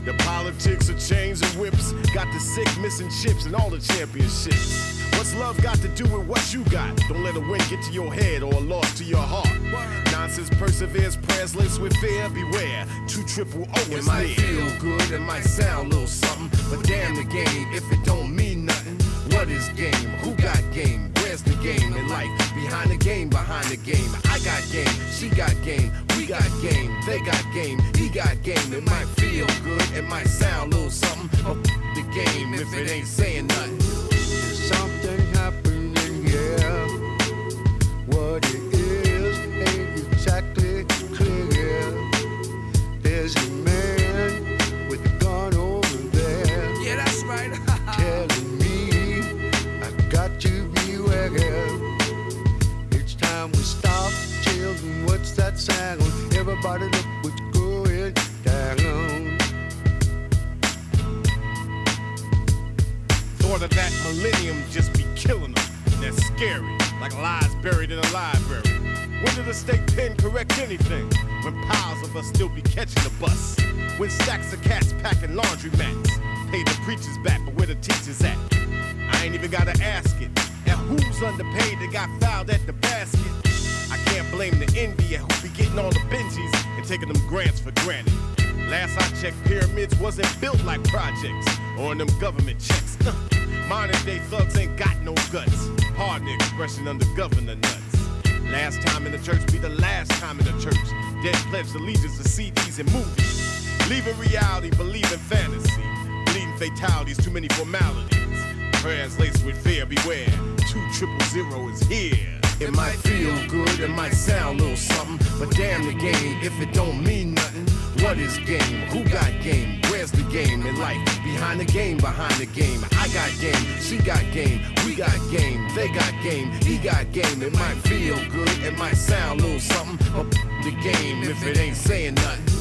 The politics of chains and whips got the sick missing chips and all the championships. What's love got to do with what you got? Don't let a win get to your head or a loss to your heart. Nonsense perseveres, prayers laced with fear. Beware, two triple O It is might near. feel good, it might sound a little something, but damn the game if it don't mean nothing. What is game? Who got game? Where's the game in life? Behind the game, behind the game. I got game, she got game, we got game, they got game, he got game. It might feel good, it might sound a little something, but the game if it ain't saying nothing. Something happening here. What it is ain't exactly clear. There's a sound? Everybody look what's going down. Thought of that millennium just be killing them. That's scary, like lies buried in a library. When did the state pen correct anything? When piles of us still be catching the bus. When stacks of cats packing laundry mats. Pay the preachers back, but where the teachers at? I ain't even gotta ask it. And who's underpaid that got fouled at the basket? I can't blame the India who be getting all the Benjis and taking them grants for granted. Last I checked, pyramids wasn't built like projects or on them government checks. Modern day thugs ain't got no guts. Pardon the expression under governor nuts. Last time in the church be the last time in the church. Dead pledged allegiance to CDs and movies. Leaving reality, believing fantasy. Bleeding fatalities, too many formalities. Prayers laced with fear, beware. Two triple zero is here. It might feel good, it might sound a little something, but damn the game if it don't mean nothing. What is game? Who got game? Where's the game in life? Behind the game, behind the game. I got game, she got game, we got game, they got game, he got game. It might feel good, it might sound a little something, but the game if it ain't saying nothing.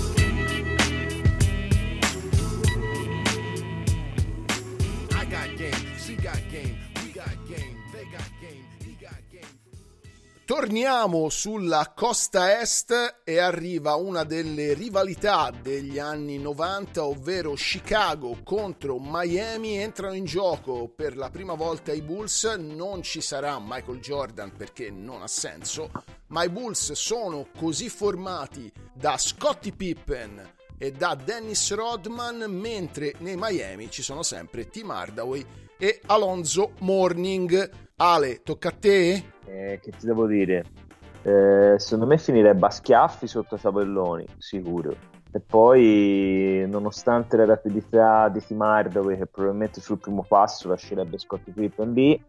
Torniamo sulla costa est e arriva una delle rivalità degli anni 90, ovvero Chicago contro Miami. Entrano in gioco per la prima volta i Bulls. Non ci sarà Michael Jordan perché non ha senso, ma i Bulls sono così formati da Scottie Pippen e da Dennis Rodman, mentre nei Miami ci sono sempre Tim Hardaway e Alonzo Morning. Ale, tocca a te? Eh, che ti devo dire? Eh, secondo me finirebbe a schiaffi sotto i tabelloni, sicuro. E poi, nonostante la rapidità di Tim Hardaway, che probabilmente sul primo passo lascerebbe Scottie Pippen lì,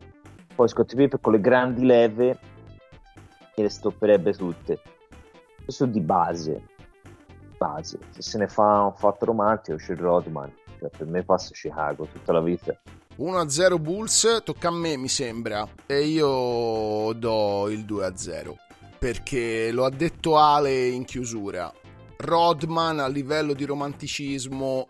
poi Scottie Pippen con le grandi leve le stopperebbe tutte. Questo di base. Base. Se se ne fa un fatto romantico, c'è Rodman. Cioè, per me passa Chicago tutta la vita. 1-0 Bulls, tocca a me mi sembra, e io do il 2-0, perché lo ha detto Ale in chiusura. Rodman a livello di romanticismo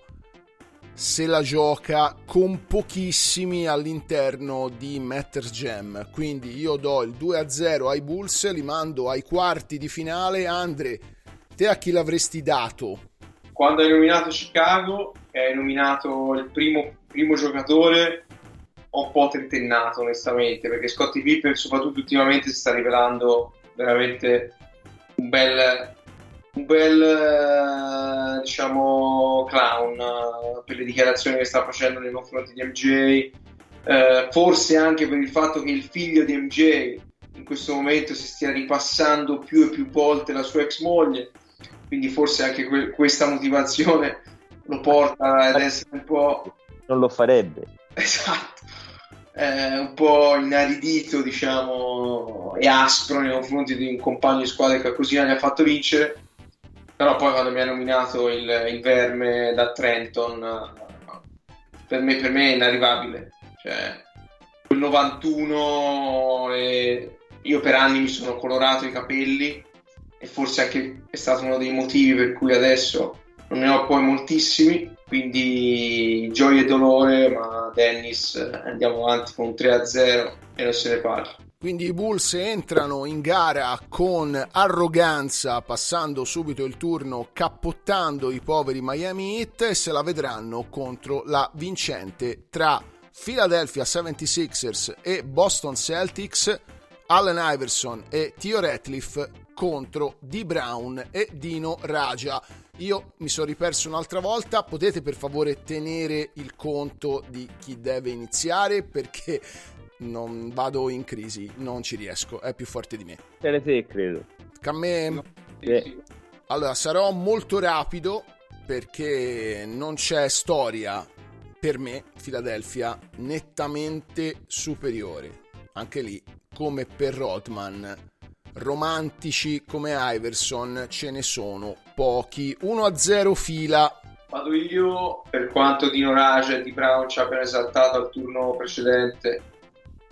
se la gioca con pochissimi all'interno di Matters Jam, quindi io do il 2-0 ai Bulls, li mando ai quarti di finale. Andre, te a chi l'avresti dato? Quando hai nominato Chicago hai nominato il primo, primo giocatore, ho un po' tentennato onestamente, perché Scottie Pippen soprattutto ultimamente si sta rivelando veramente un bel, un bel eh, diciamo clown eh, per le dichiarazioni che sta facendo nei confronti di MJ, eh, forse anche per il fatto che il figlio di MJ in questo momento si stia ripassando più e più volte la sua ex moglie, quindi forse anche que- questa motivazione lo porta ad essere un po' Non lo farebbe. esatto, eh, un po' inaridito, diciamo, e aspro nei confronti di un compagno di squadra che così ne ha fatto vincere. Però poi quando mi ha nominato il, il verme da Trenton, per me, per me è inarrivabile. Cioè, quel 91 e io per anni mi sono colorato i capelli e forse anche è stato uno dei motivi per cui adesso non ne ho poi moltissimi, quindi gioia e dolore, ma Dennis andiamo avanti con un 3-0 e non se ne parla. Quindi i Bulls entrano in gara con arroganza, passando subito il turno, cappottando i poveri Miami Heat e se la vedranno contro la vincente tra Philadelphia 76ers e Boston Celtics, Allen Iverson e Tio Ratliff contro D. Brown e Dino Raja. Io mi sono riperso un'altra volta, potete per favore tenere il conto di chi deve iniziare perché non vado in crisi, non ci riesco, è più forte di me. Te te, credo. A me... Sì. Sì. Allora, sarò molto rapido perché non c'è storia per me, Philadelphia, nettamente superiore. Anche lì, come per Rodman, romantici come Iverson ce ne sono pochi. 1-0 fila. Vado io, per quanto Dino Raja e Di Brown ci abbiano esaltato al turno precedente,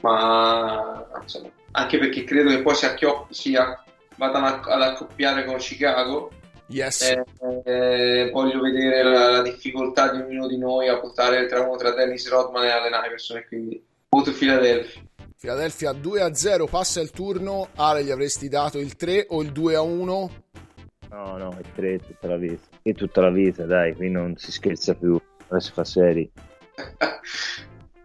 ma insomma, anche perché credo che poi si, acchiop- si a- vadano a- ad accoppiare con Chicago. Yes. Eh, eh, voglio vedere la, la difficoltà di ognuno di noi a votare tra uno tra Dennis Rodman e Allen Iverson e quindi voto Philadelphia. Philadelphia 2-0, passa il turno. Ale, gli avresti dato il 3 o il 2-1? No, no, è tre tutta la vita. E tutta la vita, dai, qui non si scherza più. Adesso fa seri.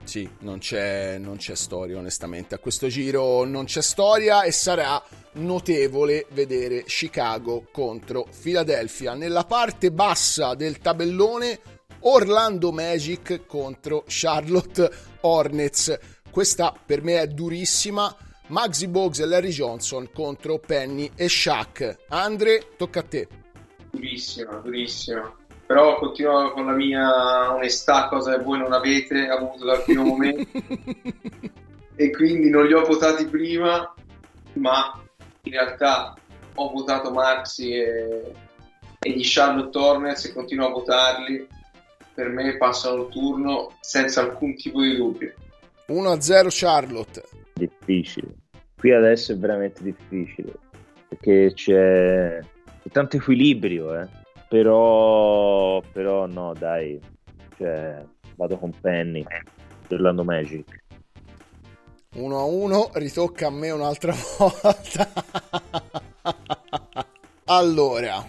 Sì, non c'è, non c'è storia onestamente. A questo giro non c'è storia e sarà notevole vedere Chicago contro Philadelphia. Nella parte bassa del tabellone Orlando Magic contro Charlotte Hornets. Questa per me è durissima. Maxi Bogues e Larry Johnson contro Penny e Shaq. Andre, tocca a te. Durissima, durissima. Però continuo con la mia onestà, cosa che voi non avete avuto dal primo momento. e quindi non li ho votati prima, ma in realtà ho votato Maxi e, e gli Charlotte Hornets e continuo a votarli. Per me passano il turno senza alcun tipo di dubbio. 1-0 Charlotte. Difficile. Qui adesso è veramente difficile. Perché c'è, c'è tanto equilibrio, eh. Però, però no, dai. Cioè, vado con Penny. Orlando Magic. 1 a 1, ritocca a me un'altra volta. allora,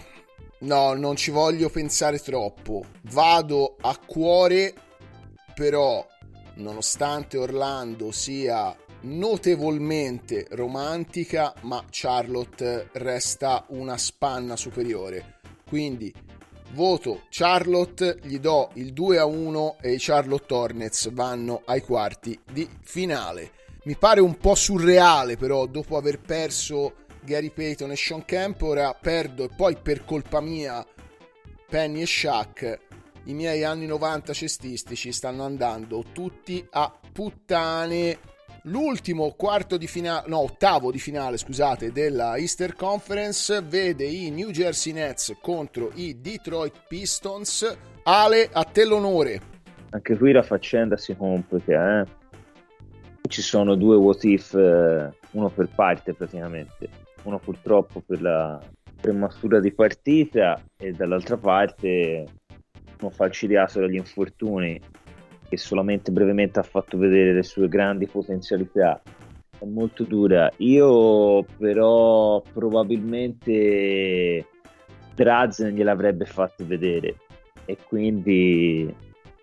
no, non ci voglio pensare troppo. Vado a cuore, però, nonostante Orlando sia notevolmente romantica, ma Charlotte resta una spanna superiore. Quindi voto Charlotte, gli do il 2 a 1 e i Charlotte Hornets vanno ai quarti di finale. Mi pare un po' surreale però dopo aver perso Gary Payton e Sean Kemp, ora perdo e poi per colpa mia Penny e Shaq, i miei anni 90 cestistici stanno andando tutti a puttane. L'ultimo quarto di finale, no, ottavo di finale, scusate, della Easter Conference vede i New Jersey Nets contro i Detroit Pistons. Ale, a te l'onore. Anche qui la faccenda si complica, eh. Ci sono due what if, eh, uno per parte praticamente. Uno purtroppo per la prematura di partita e dall'altra parte uno falcidiato dagli infortuni che solamente brevemente ha fatto vedere le sue grandi potenzialità. È molto dura. Io però probabilmente Drazen gliel'avrebbe fatto vedere e quindi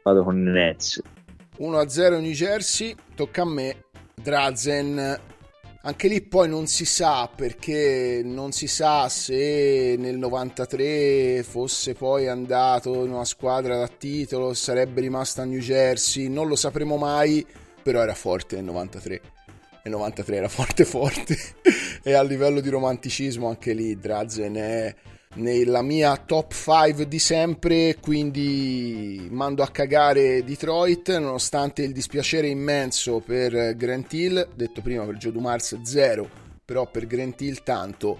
vado con Nets. 1-0 New Jersey, tocca a me. Drazen. Anche lì poi non si sa perché non si sa se nel 93 fosse poi andato in una squadra da titolo, sarebbe rimasto a New Jersey, non lo sapremo mai, però era forte nel 93. Nel 93 era forte forte e a livello di romanticismo anche lì Drazen è nella mia top 5 di sempre, quindi mando a cagare Detroit, nonostante il dispiacere immenso per Grant Hill, detto prima per Joe Dumars 0, però per Grant Hill tanto,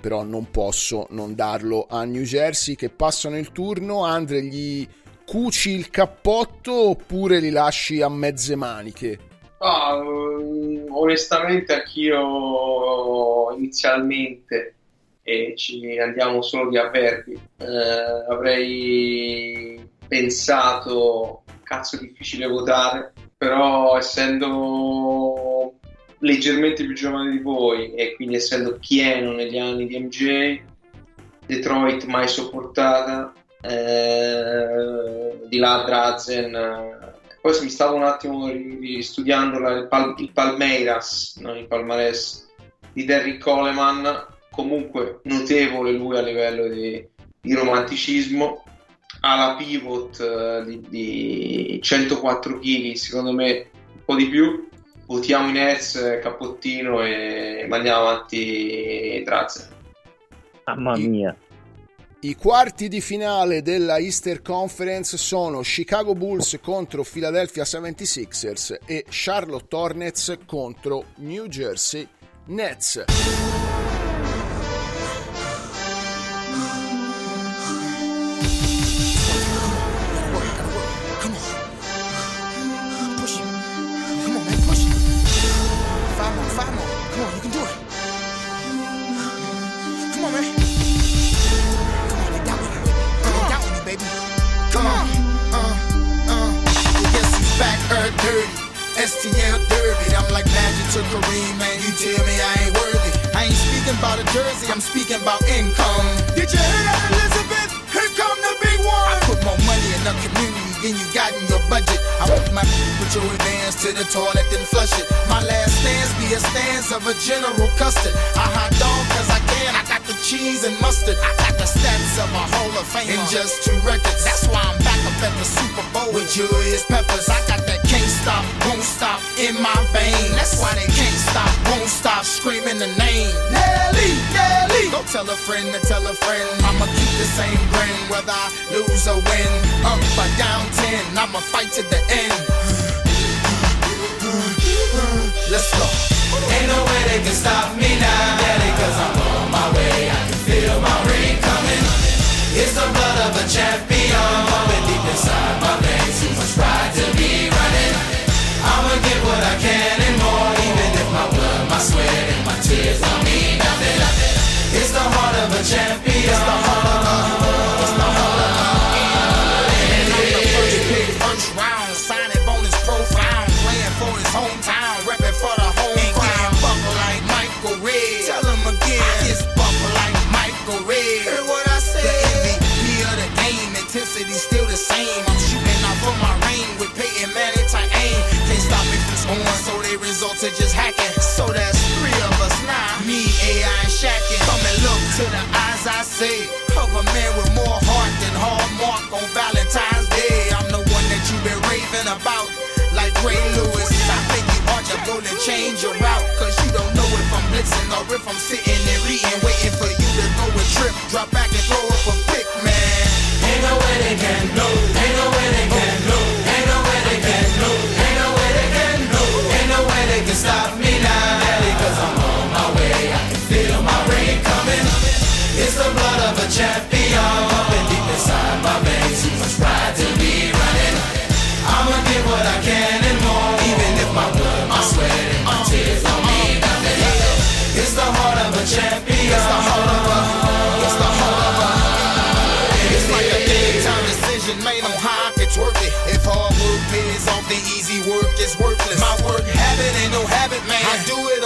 però non posso non darlo a New Jersey che passano il turno, Andre gli cuci il cappotto oppure li lasci a mezze maniche? Ah, ehm, onestamente anch'io inizialmente e ci andiamo solo di avverbi. Eh, avrei pensato, cazzo, difficile votare, però essendo leggermente più giovane di voi e quindi essendo pieno negli anni di MJ, Detroit mai sopportata, eh, di là Drazen, eh, poi mi stavo un attimo la- il, Pal- il Palmeiras, non il Palmares di Derrick Coleman, comunque notevole lui a livello di, di romanticismo, ha la pivot eh, di, di 104 kg, secondo me un po' di più, votiamo i Nets, cappottino e mandiamo avanti Drazen. Mamma I- mia. I quarti di finale della Easter Conference sono Chicago Bulls contro Philadelphia 76ers e Charlotte Hornets contro New Jersey Nets. STL Derby, I'm like Magic to Kareem, man. You tell me I ain't worthy. I ain't speaking about a jersey, I'm speaking about income. Did you hear that, Elizabeth? Here come the big one. I put more money in the community than you got in your budget. I put my put your advance to the toilet, then flush it. My last stance be a stance of a General Custard. I hot dog cause I can. I got the cheese and mustard. I got the stats of a Hall of Fame in just two records. That's why I'm back at the Super Bowl with Julius Peppers. I got that can't stop, won't stop in my vein. That's why they can't stop, won't stop screaming the name. Nelly, Nelly. Go tell a friend to tell a friend. I'ma keep the same grin whether I lose or win. Up or down 10, I'ma fight to the end. Let's go. Ain't no way they can stop me now, daddy, cause I'm on my way. I can feel my ring coming. It's the blood of a champion pride to be running. I'ma get what I can and more, even if my blood, my sweat, and my tears don't mean nothing. It's the heart of a champion. Say. Of a man with more heart than Hallmark on Valentine's Day. I'm the one that you've been raving about. Like Ray Lewis, I think you ought to go and change your route. Cause you don't know if I'm blitzing or if I'm sitting and reading, waiting for you to go and trip. Drop back and throw champion pumping deep inside my veins. Too much pride to be running. I'ma get what I can and more, even if my blood, my sweat, and my tears don't mean nothing. It's the heart of a champion. It's the heart of a. It's the heart of a. It's like a big time decision made on how it's worth it. If hard work pays off, then easy work is worthless. My work habit ain't no habit, man. I do it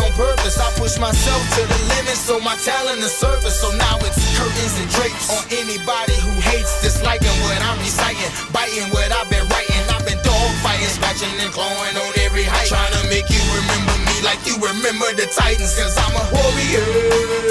push myself to the limit, so my talent is surface. So now it's curtains and drapes on anybody who hates, disliking what I'm reciting, biting what I've been writing. I've been dog fighting, scratching and clawing on every height, trying to make you remember me like you remember the Titans, cause I'm a warrior.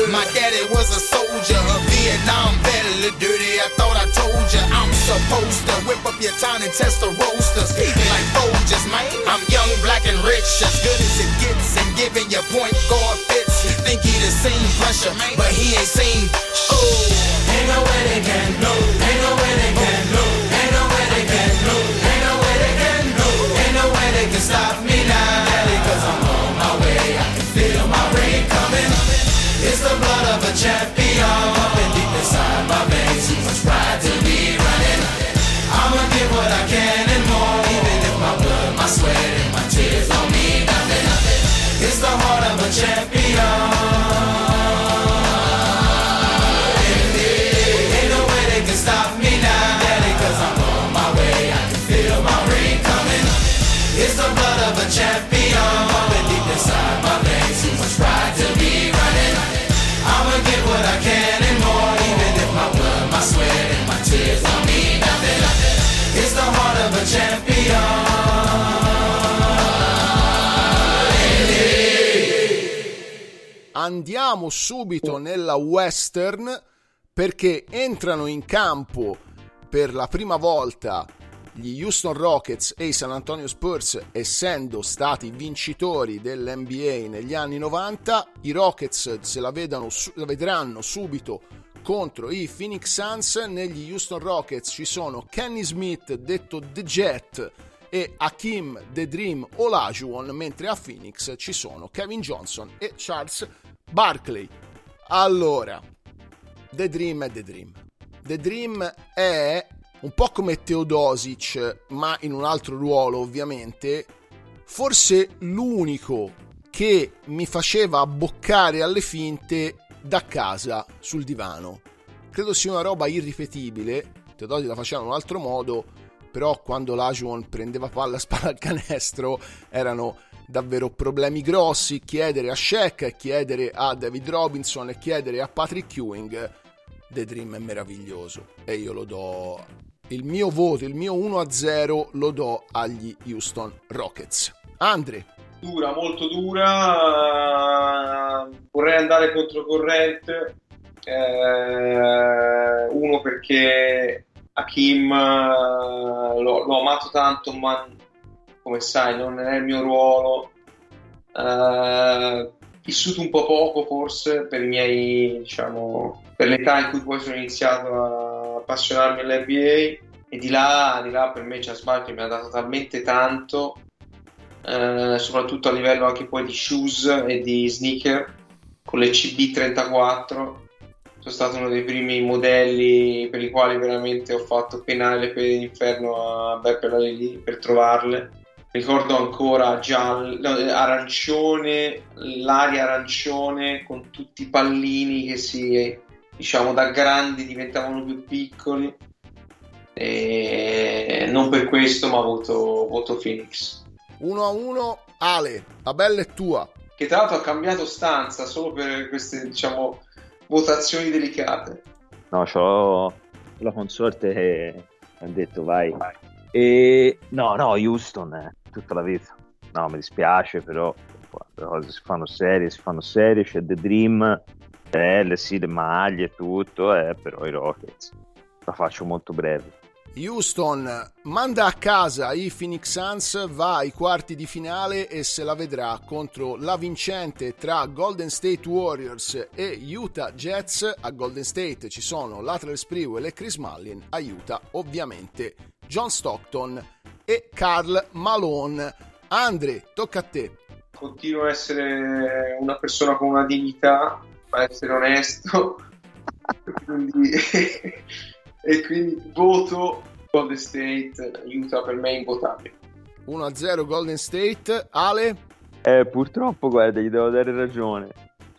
My daddy was a soldier, a Vietnam vet, a little dirty. I thought I told ya I'm supposed to whip up your town and test the roasters. Like Folgers, man. I'm young, black, and rich, as good as it gets, and giving your point guard fits. Think he the same pressure, man, but he ain't seen. Oh, Ain't no way they can know. It's the blood of a champion pumping deep inside my veins. Too much pride to be running. I'ma get what I can and more, even if my blood, my sweat, and my tears don't mean nothing. It's the heart of a champion. Andiamo subito nella Western perché entrano in campo per la prima volta gli Houston Rockets e i San Antonio Spurs, essendo stati vincitori dell'NBA negli anni 90, i Rockets se la, vedano, la vedranno subito contro i Phoenix Suns. Negli Houston Rockets ci sono Kenny Smith, detto The Jet, e Hakim The Dream Olajuwon, mentre a Phoenix ci sono Kevin Johnson e Charles Barkley. Allora, The Dream è The Dream. The Dream è un po' come Teodosic, ma in un altro ruolo ovviamente, forse l'unico che mi faceva abboccare alle finte da casa sul divano. Credo sia una roba irripetibile. Teodosic la faceva in un altro modo, però quando l'Ajuon prendeva palla a spalla al canestro erano davvero problemi grossi. Chiedere a Shaq, chiedere a David Robinson e chiedere a Patrick Ewing. The Dream è meraviglioso e io lo do il mio voto, il mio 1-0 lo do agli Houston Rockets. Andre. Dura, molto dura. Vorrei andare controcorrente. Eh, uno perché Hakim eh, l'ho, l'ho amato tanto, ma come sai non è il mio ruolo. Eh, vissuto un po' poco forse per miei, diciamo, per l'età in cui poi sono iniziato a appassionarmi all'NBA e di là, di là per me Charles Barkley mi ha dato talmente tanto eh, soprattutto a livello anche poi di shoes e di sneaker con le CB34 sono stato uno dei primi modelli per i quali veramente ho fatto penare le pedine d'inferno a Beppe Lalili per trovarle ricordo ancora giallo, no, arancione, l'aria arancione con tutti i pallini che si, diciamo, da grandi diventavano più piccoli. E non per questo, ma voto, voto Phoenix. 1 a 1, Ale, la bella è tua. Che tra l'altro ha cambiato stanza solo per queste, diciamo, votazioni delicate. No, c'ho la consorte che ha detto vai. E no, no, Houston, eh, tutta la vita. No, mi dispiace, però le cose si fanno serie, si fanno serie, c'è The Dream, belle, sì, le maglie tutto, eh, però i Rockets. La faccio molto breve. Houston manda a casa i Phoenix Suns, va ai quarti di finale e se la vedrà contro la vincente tra Golden State Warriors e Utah Jets. A Golden State ci sono Latrell Sprewell e Chris Mullin, a Utah ovviamente John Stockton e Carl Malone. Andre, tocca a te. Continuo a essere una persona con una dignità, a essere onesto, quindi, e quindi voto Golden State, Utah per me è invotabile. 1-0 Golden State. Ale? Eh, purtroppo, guarda, gli devo dare ragione.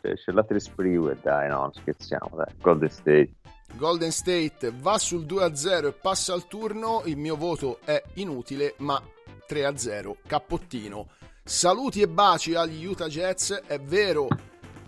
Cioè, c'è la Sprewell, dai, no, scherziamo, dai. Golden State. Golden State va sul 2-0 e passa al turno. Il mio voto è inutile, ma 3-0, cappottino. Saluti e baci agli Utah Jets. È vero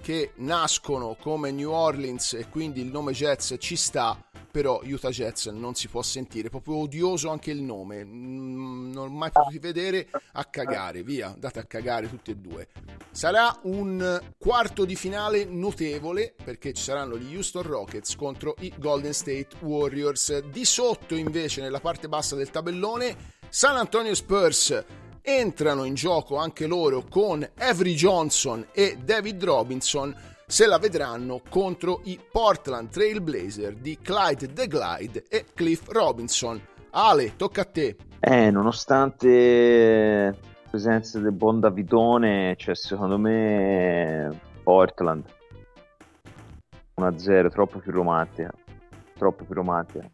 che nascono come New Orleans e quindi il nome Jets ci sta, però Utah Jets non si può sentire, proprio odioso anche il nome, Mm, non ho mai potuto vedere a cagare, via, andate a cagare tutti e due. Sarà un quarto di finale notevole perché ci saranno gli Houston Rockets contro i Golden State Warriors. Di sotto invece nella parte bassa del tabellone San Antonio Spurs entrano in gioco anche loro con Avery Johnson e David Robinson se la vedranno contro i Portland Trail Blazer di Clyde The Glide e Cliff Robinson. Ale, tocca a te. Eh, nonostante la presenza del buon Davidone, cioè secondo me Portland 1-0, troppo più romantica. Troppo più romantica.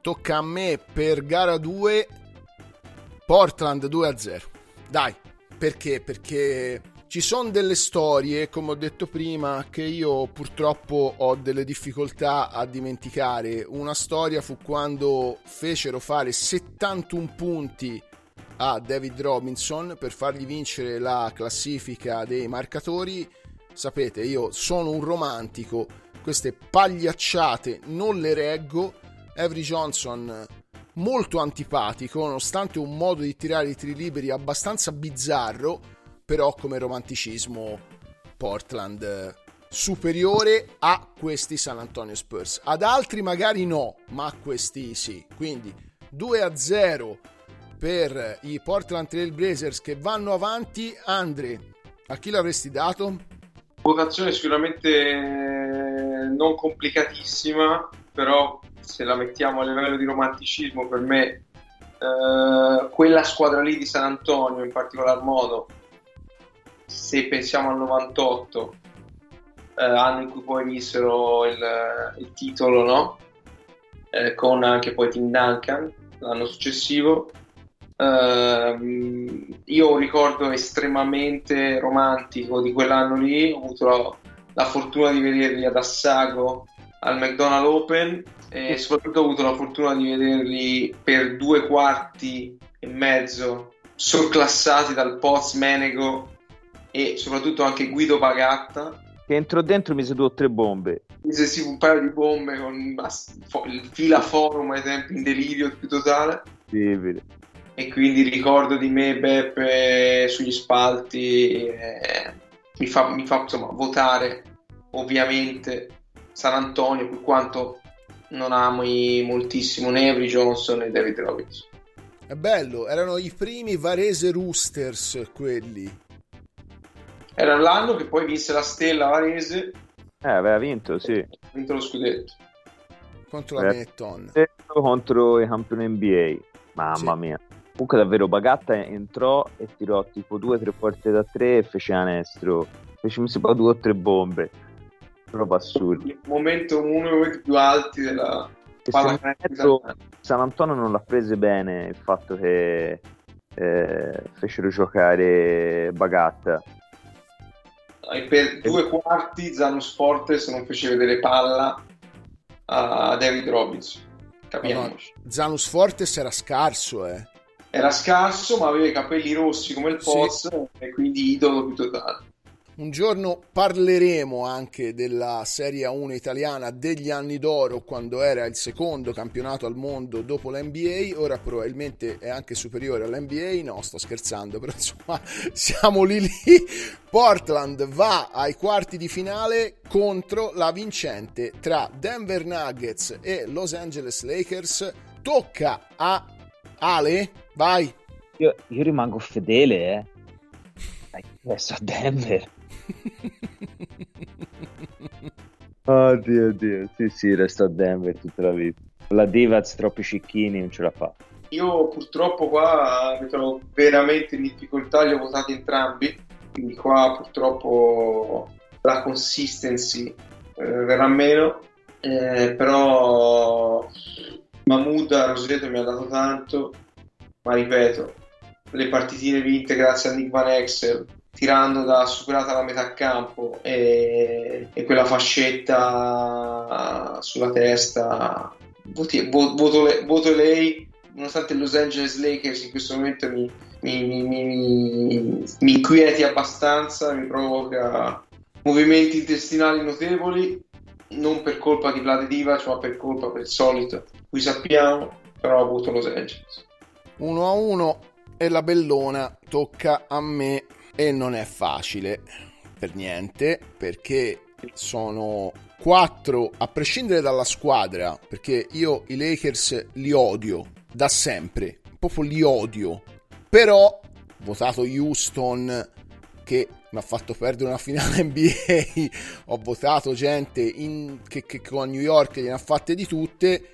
Tocca a me per gara 2 Portland 2-0. Dai, perché? Perché ci sono delle storie, come ho detto prima, che io purtroppo ho delle difficoltà a dimenticare. Una storia fu quando fecero fare 71 punti a David Robinson per fargli vincere la classifica dei marcatori. Sapete, io sono un romantico, queste pagliacciate non le reggo. Avery Johnson molto antipatico, nonostante un modo di tirare i tiri liberi abbastanza bizzarro, però come romanticismo Portland eh, superiore a questi San Antonio Spurs. Ad altri magari no, ma a questi sì. Quindi 2 a 0 per i Portland Trail Blazers che vanno avanti. Andre, a chi l'avresti dato? Votazione sicuramente eh, non complicatissima, però se la mettiamo a livello di romanticismo, per me eh, quella squadra lì di San Antonio in particolar modo, se pensiamo al 98, eh, anno in cui poi vissero il, il titolo, no? Eh, con anche poi Tim Duncan l'anno successivo. Ehm, io ho un ricordo estremamente romantico di quell'anno lì, ho avuto la, la fortuna di vederli ad Assago al McDonald Open e soprattutto ho avuto la fortuna di vederli per due quarti e mezzo surclassati dal Poz Menego e soprattutto anche Guido Pagatta Che entrò dentro mi seduto tre bombe. mise sì un paio di bombe con bas- fo- il fila forum ai tempi in delirio più totale Terribile. e quindi ricordo di me Beppe sugli spalti eh, mi, fa, mi fa insomma votare ovviamente San Antonio per quanto non ami moltissimo né Avery Johnson né David Robinson È bello, erano i primi Varese Roosters quelli. Era l'anno che poi vinse la Stella Varese Eh, aveva vinto, sì. ha vinto lo scudetto contro la. Benetton. Contro i campioni NBA. Mamma Sì. mia. Comunque davvero Bagatta entrò e tirò tipo due o tre porte da tre e fece canestro. Fece mi sembra due o tre bombe. Proprio assurdo. il momento uno dei più alti della pallacanestro San Antonio non l'ha prese bene il fatto che eh, fecero giocare Bagatta. E per due quarti Zanus Fortes non fece vedere palla a David Robinson capiamoci Zanus Fortes era scarso, eh. era scarso ma aveva i capelli rossi come il Sì. Poz e quindi idolo più totale Un giorno parleremo anche della Serie 1 italiana degli anni d'oro quando era il secondo campionato al mondo dopo l'NBA, ora probabilmente è anche superiore all'NBA, no sto scherzando, però insomma siamo lì lì. Portland va ai quarti di finale contro la vincente tra Denver Nuggets e Los Angeles Lakers. Tocca a Ale, vai. Io, io rimango fedele, eh. Adesso a Denver. Oddio, oddio. Sì, sì, resto a Denver tutta la vita. La Divaz troppi cicchini non ce la fa. io purtroppo qua mi trovo veramente in difficoltà li ho votati entrambi quindi qua purtroppo la consistency eh, verrà meno eh, però Mahmood a Roseto mi ha dato tanto ma ripeto le partitine vinte grazie a Nick Van Exel tirando da superata la metà campo e, e quella fascetta sulla testa. Voti- vo- voto, voto lei nonostante Los Angeles Lakers in questo momento mi, mi, mi- mi inquieti abbastanza mi provoca movimenti intestinali notevoli non per colpa di Vlade Divac ma per colpa per il solito qui sappiamo però ho avuto Los Angeles. 1 a 1 e la bellona tocca a me e non è facile per niente perché sono 4 a prescindere dalla squadra perché io i Lakers li odio da sempre proprio li odio. Però votato Houston che mi ha fatto perdere una finale NBA ho votato gente in- che, che con New York gliene ha fatte di tutte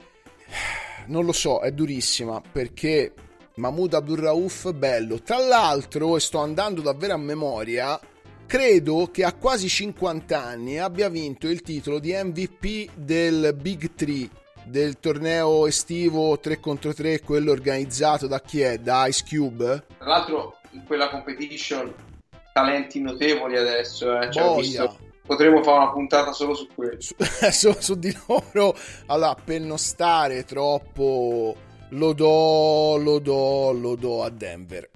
non lo so, è durissima perché Mahmoud Abdurrauf bello. Tra l'altro, e sto andando davvero a memoria, credo che a quasi 50 anni abbia vinto il titolo di MVP del Big 3 del torneo estivo 3 contro 3, quello organizzato da chi è? Da Ice Cube? tra l'altro in quella competition talenti notevoli adesso eh. Cioè, visto- potremmo fare una puntata solo su quello su, su- su di loro allora per non stare troppo lo do, lo do, lo do a Denver.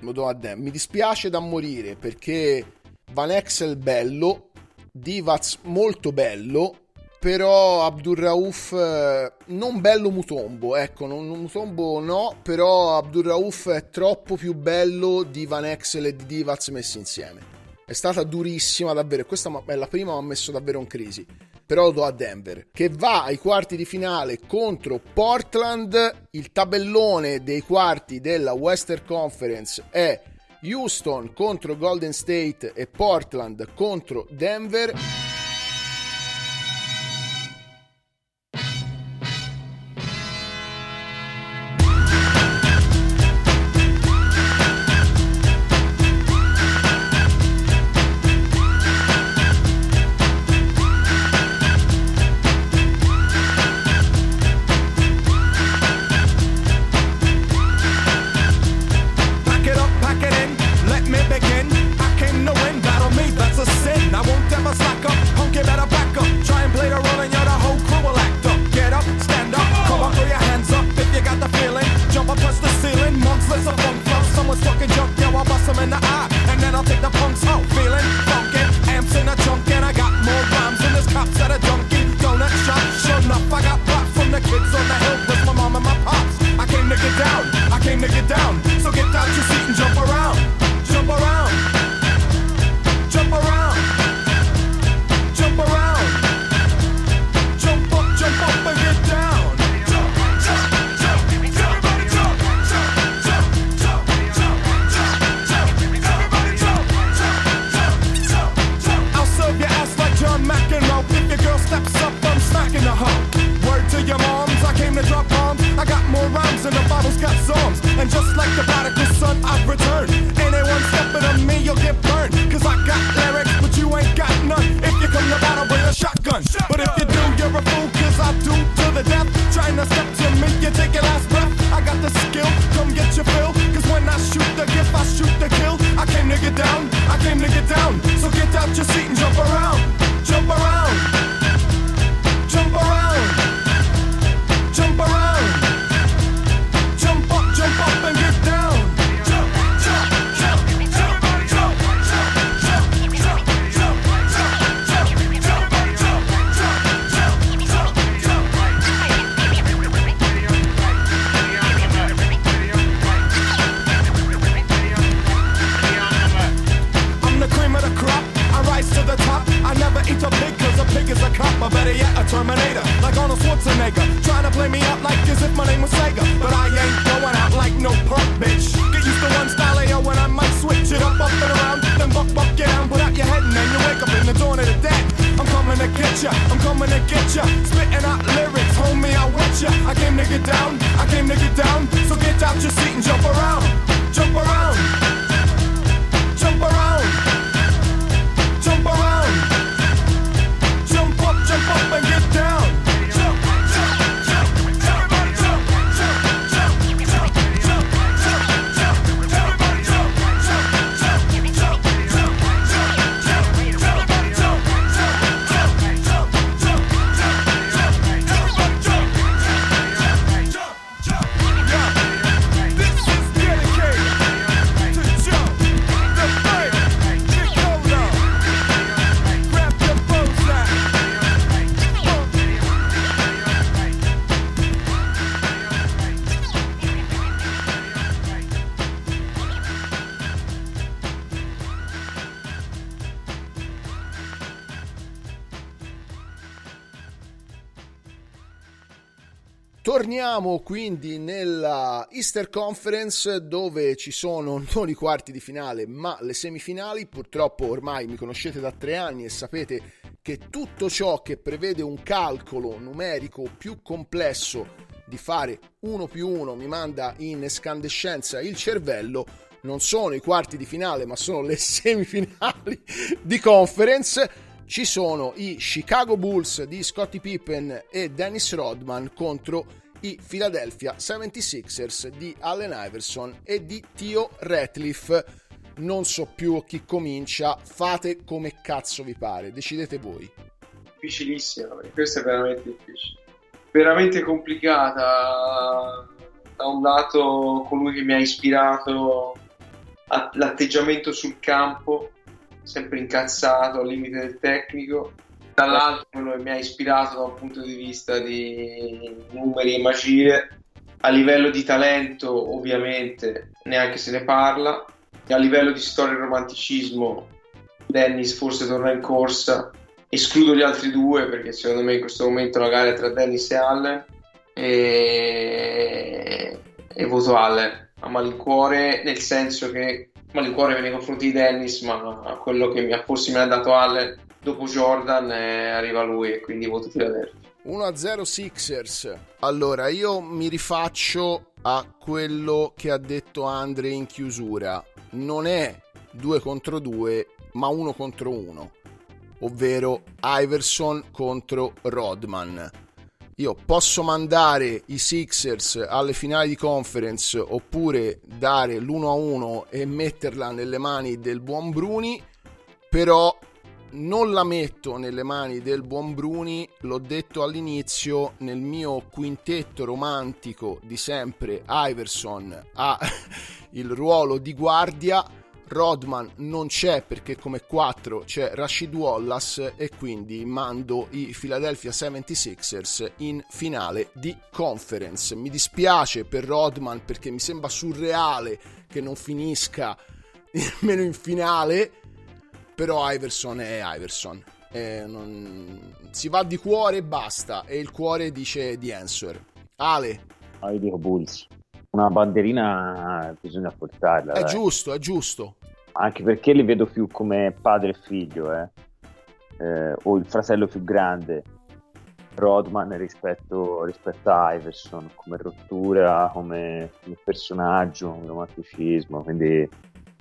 Lo do a Denver. Mi dispiace da morire perché Van Exel bello, Divaz molto bello, però Abdurrauf eh, non bello Mutombo, ecco, non, Mutombo no, però Abdurrauf è troppo più bello di Van Exel e di Divaz messi insieme. È stata durissima davvero, questa è la prima, ma ha messo davvero in crisi però lo do a Denver, che va ai quarti di finale contro Portland. Il tabellone dei quarti della Western Conference è Houston contro Golden State e Portland contro Denver. Entriamo quindi nella Easter Conference dove ci sono non i quarti di finale ma le semifinali. Purtroppo ormai mi conoscete da tre anni e sapete che tutto ciò che prevede un calcolo numerico più complesso di fare 1 più 1 mi manda in escandescenza il cervello. Non sono i quarti di finale ma sono le semifinali di conference ci sono i Chicago Bulls di Scottie Pippen e Dennis Rodman contro i Philadelphia 76ers di Allen Iverson e di Tio Ratliff. Non so più chi comincia, fate come cazzo vi pare, decidete voi. Difficilissima, questa è veramente difficile. Veramente complicata. Da un lato colui che mi ha ispirato all'atteggiamento sul campo, sempre incazzato al limite del tecnico, dall'altro quello che mi ha ispirato dal punto di vista di numeri e magie. A livello di talento, ovviamente, neanche se ne parla. A livello di storia e romanticismo, Dennis forse torna in corsa. Escludo gli altri due perché secondo me in questo momento la gara è tra Dennis e Allen. E, e voto Allen a malincuore, nel senso che malincuore nei confronti di Dennis, ma quello che mi ha, forse mi ha dato Allen dopo Jordan eh, arriva lui e quindi voto Philadelphia. 1-0 Sixers. Allora, io mi rifaccio a quello che ha detto Andre in chiusura. Non è 2 contro 2, ma 1 contro 1, ovvero Iverson contro Rodman. Io posso mandare i Sixers alle finali di conference oppure dare l'1-1 e metterla nelle mani del buon Bruni, però non la metto nelle mani del buon Bruni, l'ho detto all'inizio, nel mio quintetto romantico di sempre Iverson ha il ruolo di guardia, Rodman non c'è perché come 4 c'è Rashid Wallace e quindi mando i Philadelphia 76ers in finale di conference. Mi dispiace per Rodman perché mi sembra surreale che non finisca nemmeno in finale però Iverson è Iverson. Eh, non- Si va di cuore e basta. E il cuore dice The Answer. Ale, Ah, io dico Bulls. Una banderina bisogna portarla. è dai. giusto, è giusto. Anche perché li vedo più come padre e figlio, eh. Eh, o il fratello più grande, Rodman, rispetto, rispetto a Iverson, come rottura, come, come personaggio, come romanticismo. Quindi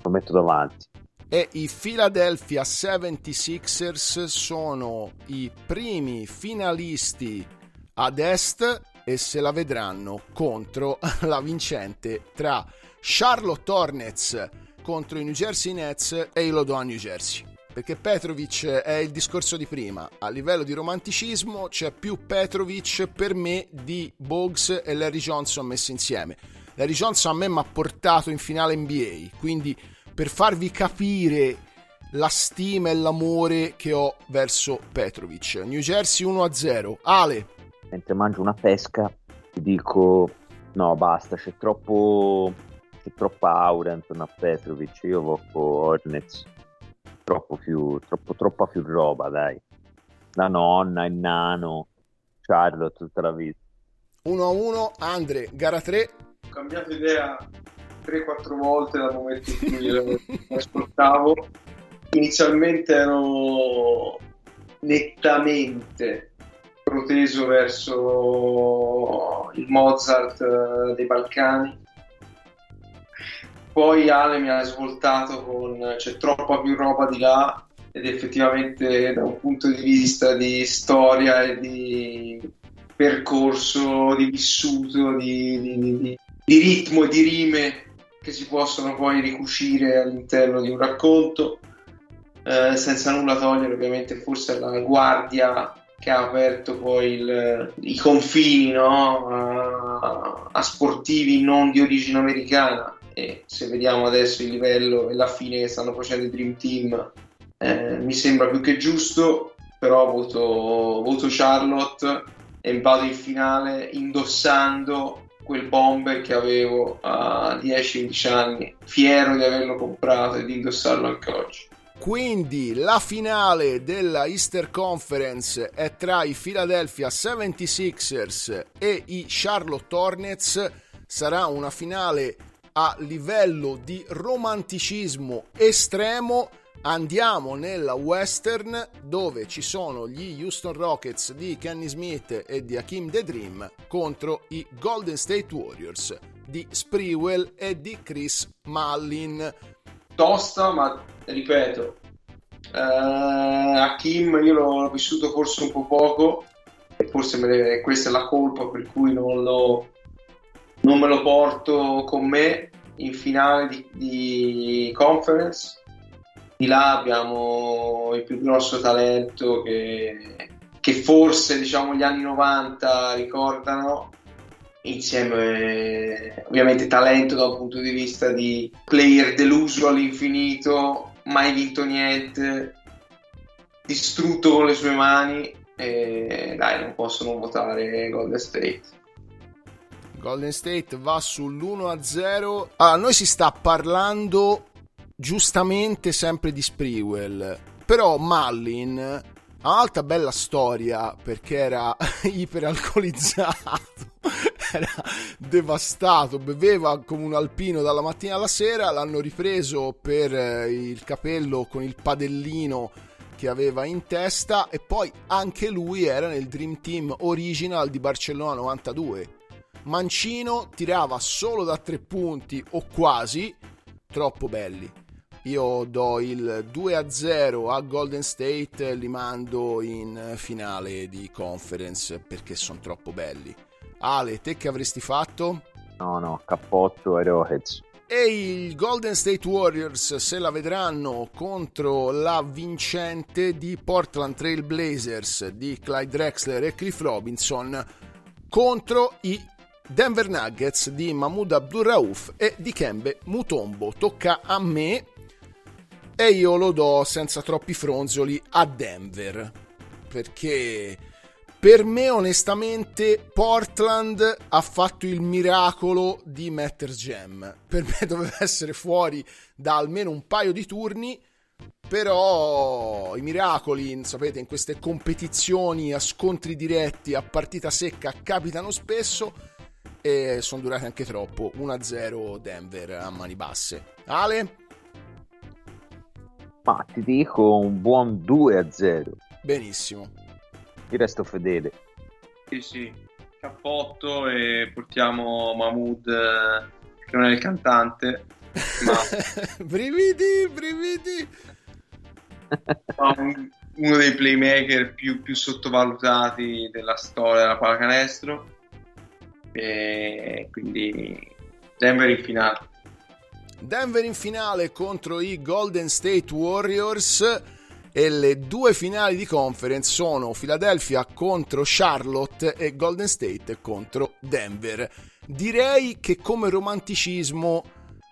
lo metto davanti. E i Philadelphia 76ers sono i primi finalisti ad est e se la vedranno contro la vincente tra Charlotte Hornets contro i New Jersey Nets e i lo do a New Jersey. Perché Petrovic è il discorso di prima, a livello di romanticismo c'è più Petrovic per me di Bogues e Larry Johnson messi insieme. Larry Johnson a me mi ha portato in finale NBA, quindi per farvi capire la stima e l'amore che ho verso Petrovic. New Jersey 1-0. Ale, Mentre mangio una pesca, ti dico: no, basta, c'è troppo. C'è troppa aura intorno a Petrovic. Io voto Hornets. Troppo più, troppo, troppa più roba, dai. La nonna, il nano, Charlotte tutta la vita. 1-1. Andre, gara 3. Ho cambiato idea 3-4 volte dal momento in cui ascoltavo. Inizialmente ero nettamente proteso verso il Mozart eh, dei Balcani. Poi Ale mi ha svoltato con c'è troppa più roba di là ed effettivamente da un punto di vista di storia e di percorso, di vissuto, di, di- di- di ritmo e di rime che si possono poi ricucire all'interno di un racconto, eh, senza nulla togliere ovviamente forse alla guardia che ha aperto poi il- i confini no? a, a sportivi non di origine americana e se vediamo adesso il livello e la fine che stanno facendo i Dream Team eh, mi sembra più che giusto però voto, voto Charlotte e vado in finale indossando quel bomber che avevo a 10-11 anni fiero di averlo comprato e di indossarlo anche oggi Quindi la finale della Easter Conference è tra i Philadelphia 76ers e i Charlotte Hornets. Sarà una finale a livello di romanticismo estremo. Andiamo nella Western dove ci sono gli Houston Rockets di Kenny Smith e di Hakim The Dream contro i Golden State Warriors di Sprewell e di Chris Mullin. tosta, ma ripeto, eh, Hakim io l'ho, vissuto forse un po' poco e forse me ne- questa è la colpa per cui non, lo- non me lo porto con me in finale di, di conference. Di là abbiamo il più grosso talento che, che forse diciamo gli anni 90 ricordano insieme ovviamente talento da un punto di vista di player deluso all'infinito, mai vinto niente, distrutto con le sue mani e dai non posso non votare Golden State. Golden State va sull'1-0. Ah, noi si sta parlando giustamente sempre di Sprewell, però Mullin ha un'altra bella storia perché era iperalcolizzato, era devastato, beveva come un alpino dalla mattina alla sera, l'hanno ripreso per eh, il capello con il padellino che aveva in testa e poi anche lui era nel Dream Team original di Barcellona 92. Mancino tirava solo da tre punti o quasi, troppo belli. Io do il 2-0 a Golden State, li mando in finale di conference perché sono troppo belli. Ale, te che avresti fatto? No, no, cappotto Arrowheads. E i Golden State Warriors se la vedranno contro la vincente di Portland Trail Blazers di Clyde Drexler e Cliff Robinson contro i Denver Nuggets di Mahmoud Abdul Rauf e di Kembe Mutombo. Tocca a me e io lo do senza troppi fronzoli a Denver. Perché per me onestamente Portland ha fatto il miracolo di Matters Jam. Per me doveva essere fuori da almeno un paio di turni però i miracoli sapete in queste competizioni a scontri diretti a partita secca capitano spesso e sono durati anche troppo. 1-0 Denver a mani basse. Ale? Ma ti dico un buon 2 a 0. benissimo Ti resto fedele. Sì, sì, cappotto e portiamo Mahmood, eh, che non è il cantante, ma brividi, brividi. ma un- uno dei playmaker più, più sottovalutati della storia della pallacanestro. E quindi Denver in finale. Denver in finale contro i Golden State Warriors e le due finali di conference sono Philadelphia contro Charlotte e Golden State contro Denver. Direi che come romanticismo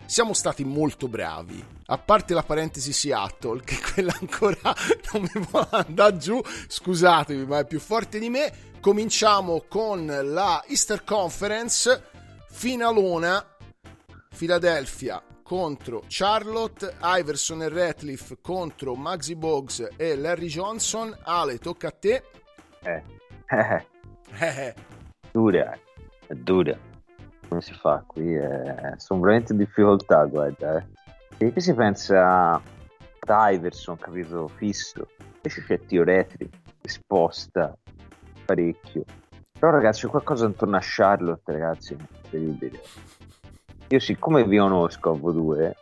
siamo stati molto bravi. A parte la parentesi Seattle, che quella ancora non mi può andare giù, scusatemi, ma è più forte di me. Cominciamo con la Easter Conference, finalona, Philadelphia contro Charlotte, Iverson e Ratliff contro Maxi Boggs e Larry Johnson. Ale, tocca a te. Eh, eh, Eh, dura, è dura. Come si fa qui? Eh, sono veramente in difficoltà, guarda. Eh. E qui si pensa ad Iverson, capito, fisso. Invece c'è Tio Retri, che sposta parecchio. Però ragazzi, c'è qualcosa intorno a Charlotte, ragazzi, incredibile. Io siccome vi conosco a voi due,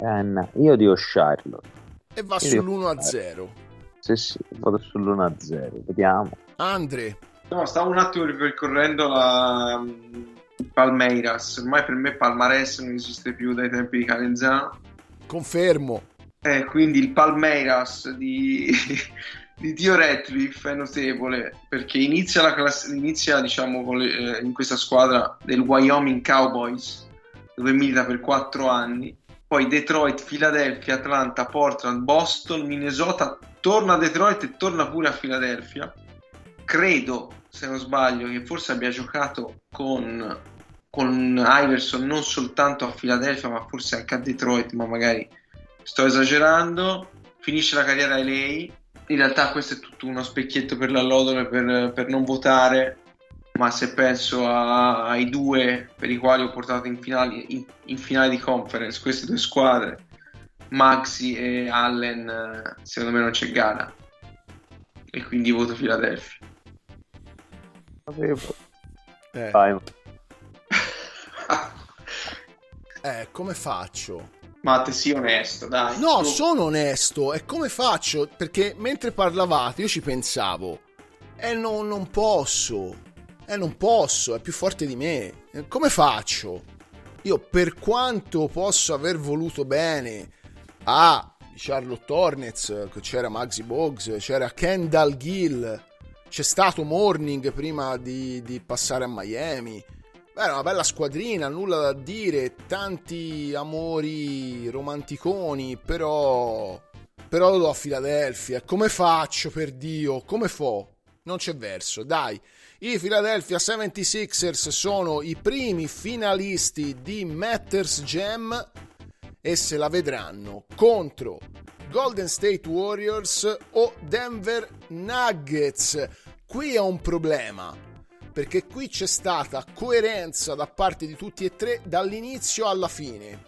eh, io dico Charlotte. e va Io- sull'1-0. Sì, sì, vado sull'1-0, vediamo. Andre, No, stavo un attimo ripercorrendo la il Palmeiras. Ormai per me Palmares non esiste più dai tempi di Calenzano. confermo. Eh, quindi il Palmeiras di, di Dio Ratcliffe è notevole perché inizia, la class- inizia diciamo, con le- eh, in questa squadra del Wyoming Cowboys dove milita per 4 anni. Poi Detroit, Philadelphia, Atlanta, Portland, Boston, Minnesota, torna a Detroit e torna pure a Philadelphia. Credo, se non sbaglio, che forse abbia giocato con, con Iverson non soltanto a Philadelphia, ma forse anche a Detroit, ma magari sto esagerando. Finisce la carriera a LA. In realtà questo è tutto uno specchietto per l'allodole per, per non votare, ma se penso a- ai due per i quali ho portato in finale, in, in finale di conference, queste due squadre, Maxi e Allen, eh, secondo me non c'è gara. E quindi voto Philadelphia. Sapevo. Eh, Vai, eh, come faccio? Matte, sii onesto, dai. No, Tu- sono onesto. E come faccio? Perché mentre parlavate io ci pensavo. E non, non posso. E non posso, è più forte di me. E Come faccio? Io per quanto posso aver voluto bene a Charlotte Hornets, c'era Maxi Boggs, c'era Kendall Gill, c'è stato Morning prima di, di passare a Miami. Era una bella squadrina, nulla da dire, tanti amori romanticoni, però... Però lo do a Philadelphia. Come faccio, per Dio? Come fo? Non c'è verso, dai. I Philadelphia 76ers sono i primi finalisti di Matters Jam e se la vedranno contro Golden State Warriors o Denver Nuggets. Qui è un problema perché qui c'è stata coerenza da parte di tutti e tre dall'inizio alla fine.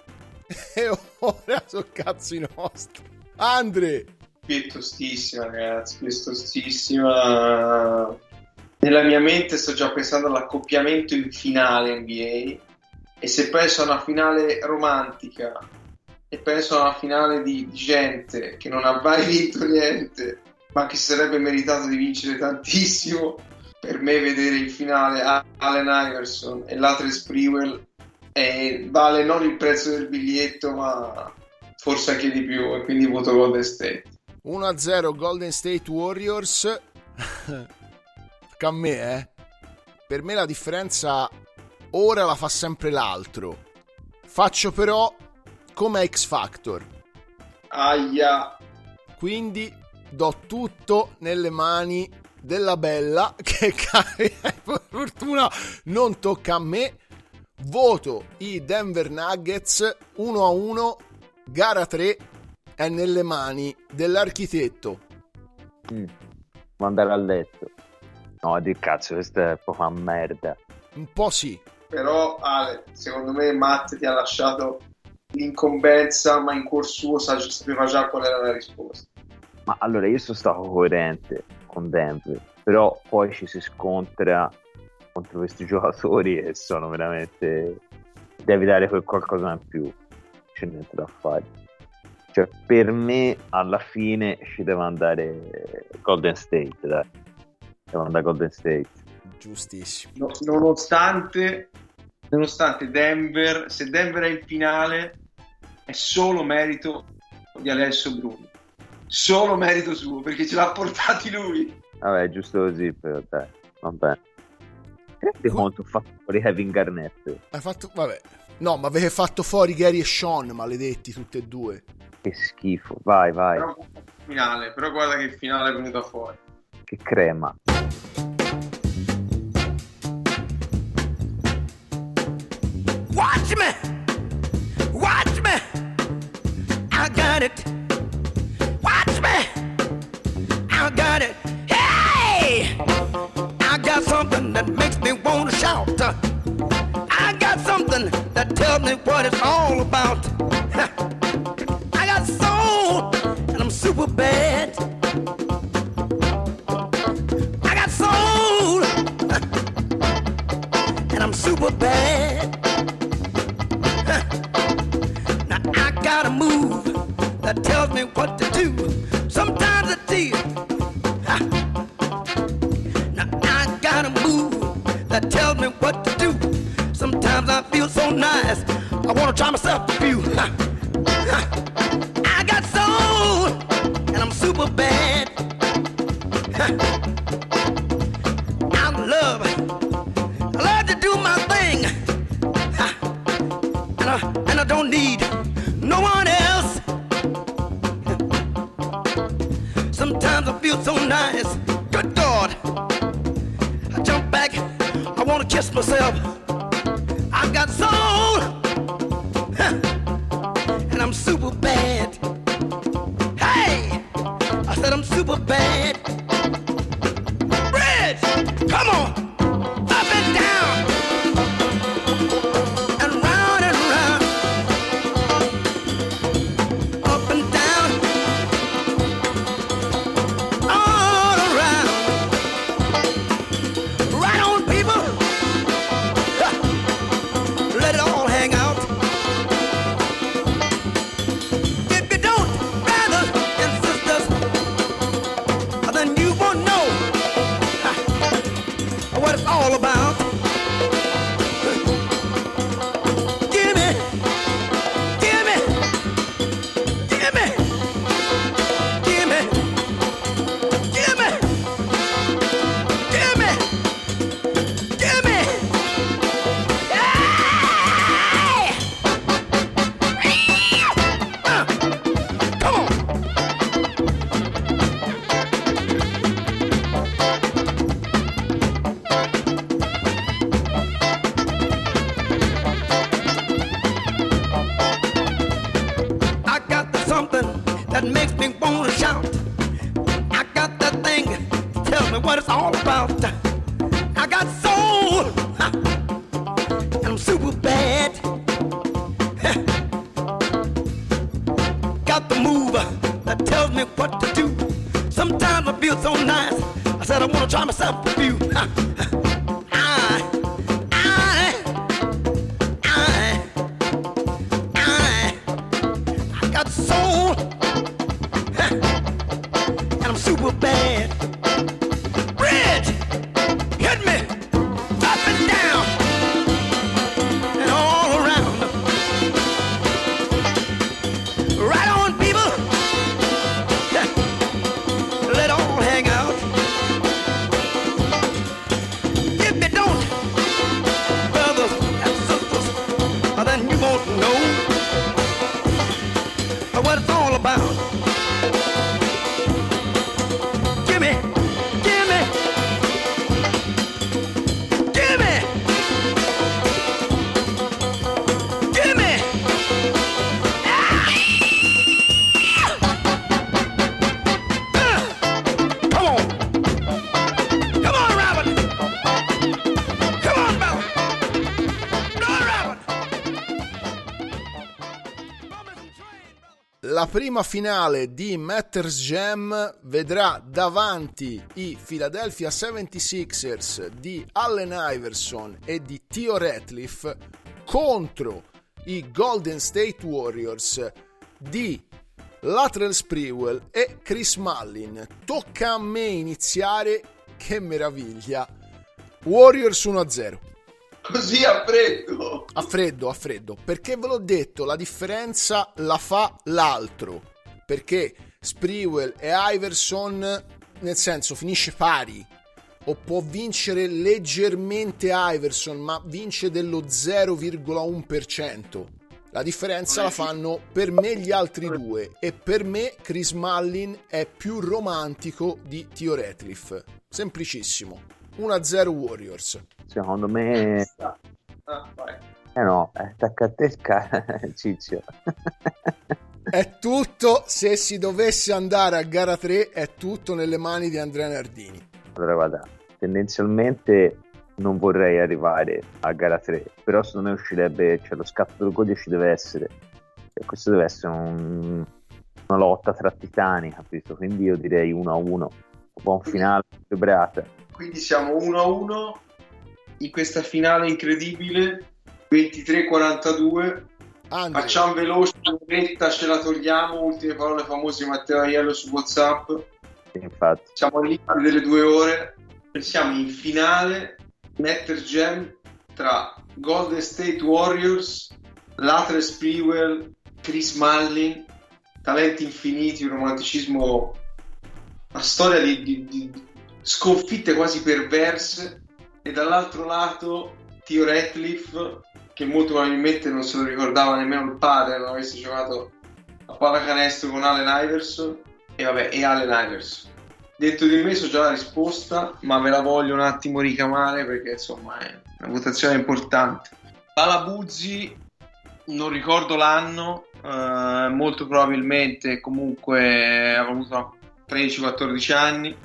E ora sono cazzi nostri. Andre, Qui è tostissima, ragazzi, qui è tostissima. Nella mia mente sto già pensando all'accoppiamento in finale NBA e se penso a una finale romantica e penso a una finale di gente che non ha mai vinto niente ma che sarebbe meritato di vincere tantissimo, per me vedere in finale Allen Iverson e Latrell Sprewell eh, vale non il prezzo del biglietto ma forse anche di più e quindi voto Golden State. 1-0 Golden State Warriors. Che a me, eh. Per me la differenza ora la fa sempre l'altro. Faccio però come X Factor. Aia, Quindi do tutto nelle mani della bella che per fortuna non tocca a me. Voto i Denver Nuggets 1 a 1, gara 3 è nelle mani dell'architetto. Mm. Devo andare a letto. No, di cazzo, questa è proprio una merda. Un po' sì. però Ale, secondo me Matt ti ha lasciato l'incombenza ma in cuor suo sa- sapeva già qual era la risposta. Ma allora io sono stato coerente con Denver, però poi ci si scontra contro questi giocatori e sono veramente. Devi dare quel qualcosa in più, c'è niente da fare. Cioè, per me alla fine ci deve andare Golden State, dai. Deve andare Golden State. Giustissimo. No- nonostante, nonostante Denver, se Denver è in finale è solo merito di Alessio Bruni. Solo merito suo perché ce l'ha portati lui. Vabbè, giusto così, però dai, vabbè. Rendi conto, ho fatto fuori Kevin Garnett. Hai fatto. Vabbè. No, ma avete fatto fuori Gary e Sean, maledetti tutti e due. Che schifo, vai, vai, Però, finale, però guarda che il finale è venuto fuori. Che crema. Watch me! Watch me! I got it! Watch me! I got it! Hey! I got something that makes me want to shout. I got something that tells me what it's all about. I got soul, and I'm super bad. Super bad. Now I got a move that tells me what to do. Sometimes it's tears. Now I got a move that tells me what to do. Sometimes I feel so nice, I wanna try myself a few. I prima finale di Matters Jam vedrà davanti i Philadelphia 76ers di Allen Iverson e di Theo Ratliff contro i Golden State Warriors di Latrell Sprewell e Chris Mullin. Tocca a me iniziare, che meraviglia. Warriors 1-0. Così a freddo. A freddo, a freddo, perché ve l'ho detto, la differenza la fa l'altro. Perché Sprewell e Iverson, nel senso, finisce pari. O può vincere leggermente Iverson, ma vince dello 0,1%. La differenza la fanno per me gli altri due e per me Chris Mullin è più romantico di Tio Ratliff. Semplicissimo. 1-0 Warriors. Secondo me... Eh no, eh, tacca a te Ciccio. È tutto, se si dovesse andare a gara 3, è tutto nelle mani di Andrea Nardini. Allora guarda, tendenzialmente non vorrei arrivare a gara 3, però secondo me uscirebbe, cioè lo scatto d'orgoglio ci deve essere. E questo deve essere un- una lotta tra titani, capito? Quindi io direi 1-1, un buon finale, celebrata. Quindi siamo 1-1 in questa finale incredibile. 23-42. Andre, Facciamo veloce, un'oretta ce la togliamo. Ultime parole famose di Matteo Aiello su WhatsApp. Infatti, Siamo limite delle due ore. Siamo in finale. Netter Gem tra Golden State Warriors, Latre Sprewell, Chris Mullin. Talenti infiniti, un romanticismo, una storia di, di- di sconfitte quasi perverse. E dall'altro lato Tio Ratliff, che molto probabilmente non se lo ricordava nemmeno il padre, non avesse giocato a pallacanestro con Allen Iverson. E vabbè, e Allen Iverson. Dentro di me so già la risposta, ma ve la voglio un attimo ricamare perché insomma è una votazione importante. Palabuzzi, non ricordo l'anno, eh, molto probabilmente comunque avrà avuto 13-14 anni.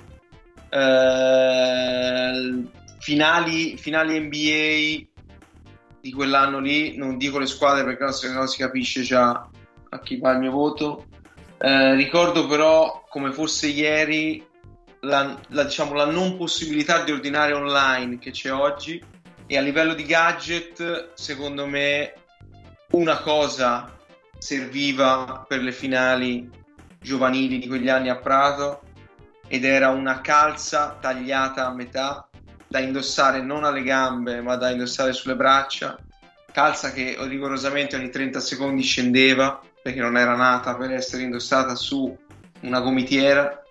Eh, finali, finali NBA di quell'anno lì, non dico le squadre perché se no si capisce già a chi va il mio voto. Eh, ricordo però come fosse ieri la, la, diciamo, la non possibilità di ordinare online che c'è oggi e a livello di gadget secondo me una cosa serviva per le finali giovanili di quegli anni a Prato ed era una calza tagliata a metà da indossare non alle gambe ma da indossare sulle braccia. Calza che rigorosamente ogni 30 secondi scendeva perché non era nata per essere indossata su una gomitiera.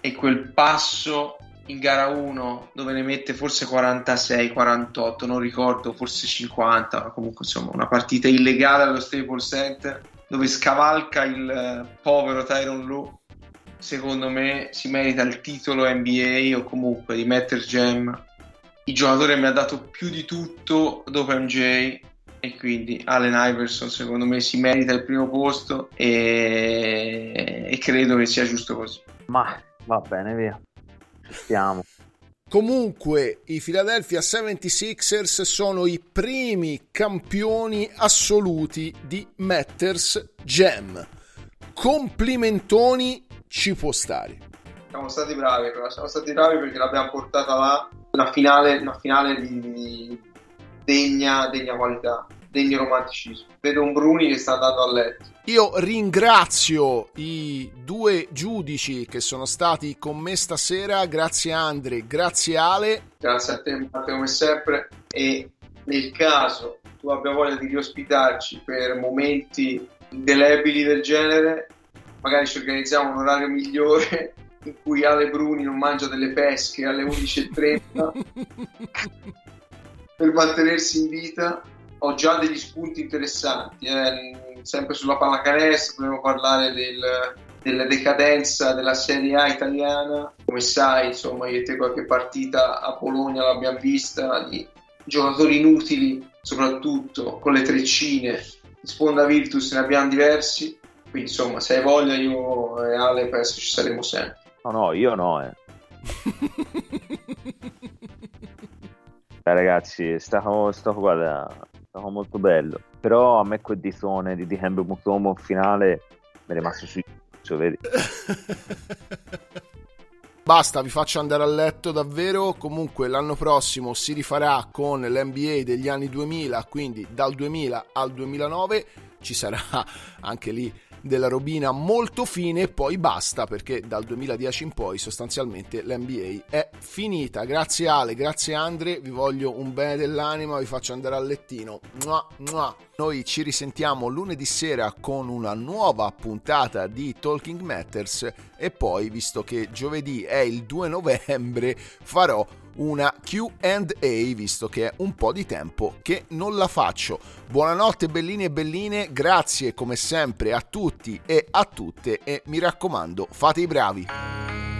E quel passo in gara 1 dove ne mette forse 46, 48, non ricordo, forse 50, ma comunque insomma una partita illegale allo Staples Center dove scavalca il eh, povero Tyron Lue secondo me si merita il titolo NBA o comunque di Metter Gem il giocatore mi ha dato più di tutto dopo MJ E quindi Allen Iverson secondo me si merita il primo posto e, e credo che sia giusto così. Ma va bene, via. Ci stiamo. Comunque, i Philadelphia 76ers sono i primi campioni assoluti di Matters Jam. Complimentoni, ci può stare. Siamo stati bravi, però siamo stati bravi perché l'abbiamo portata là, una finale, una finale di, di degna, degna qualità, degno romanticismo. Vedo un Bruni che sta andando a letto. Io ringrazio i due giudici che sono stati con me stasera, grazie Andre, grazie Ale. Grazie a te, Matteo, come sempre. E nel caso tu abbia voglia di riospitarci per momenti indelebili del genere, magari ci organizziamo un orario migliore in cui Ale Bruni non mangia delle pesche alle 11.30 per mantenersi in vita. Ho già degli spunti interessanti, eh. sempre sulla pallacanestro, dobbiamo parlare del, della decadenza della Serie A italiana. Come sai, insomma, io e te qualche partita a Bologna l'abbiamo vista di giocatori inutili, soprattutto con le treccine. Di sponda Virtus ne abbiamo diversi. Quindi, insomma, se hai voglia, io e Ale penso ci saremo sempre. No, no, io no, eh. Dai, ragazzi, è stato, guarda, è stato molto bello. Però a me quel ditone di Dikembe Mutombo in finale mi è rimasto sui c***o, vedi? Basta, vi faccio andare a letto davvero. Comunque l'anno prossimo si rifarà con l'NBA degli anni 2000, quindi dal 2000 al 2009 ci sarà anche lì della robina molto fine e poi basta perché dal 2010 in poi sostanzialmente l'NBA è finita. Grazie Ale, grazie Andre, vi voglio un bene dell'anima, vi faccio andare a lettino. Mua, mua. Noi ci risentiamo lunedì sera con una nuova puntata di Talking Matters e poi, visto che giovedì è il 2 novembre, farò una QA, visto che è un po' di tempo che non la faccio. Buonanotte bellini e belline, grazie come sempre a tutti e a tutte e mi raccomando, fate i bravi.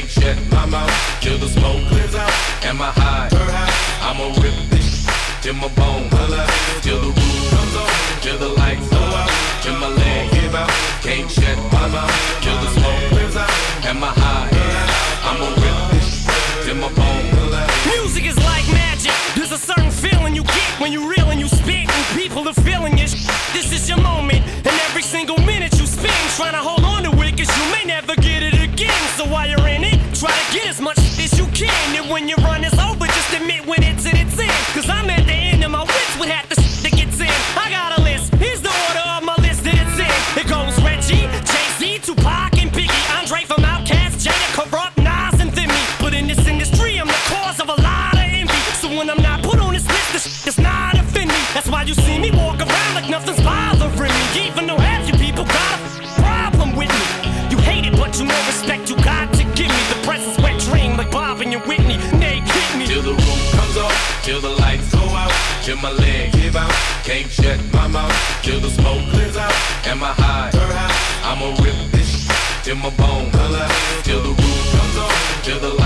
Can't shut my mouth, till the smoke clears out, and my high, her high, I'ma rip this till my bone holla, till the roof comes off, till the lights go out, till my leg give out, can't shut my mouth, till the smoke clears out, and my high, I'ma rip this till my bone holla. Music is like magic. There's a certain feeling you get when you reel and you spit, and people are feeling it. This is your moment, and every single minute you spend trying to hold on to it, cause you may never get it again. So while you're in it, Try to get as much as you can. And when your run is over, just admit when it's at its end. Cause I'm at the end of my wits with half the shit that gets in. I got a list. Here's the order of my list that it's in. It goes Reggie, Jay Z, Tupac, and Biggie. Andre from Outkast, Jada, Corrupt, Nas, and Thimmy. But in this industry, I'm the cause of a lot of envy. So when I'm not put on this list, this shit does not offend me. That's why you see me walk around like nothing's bothering me. Even though My leg give out, can't shut my mouth till the smoke clears out. and my high? I'ma rip this till my bone till the roof comes on till the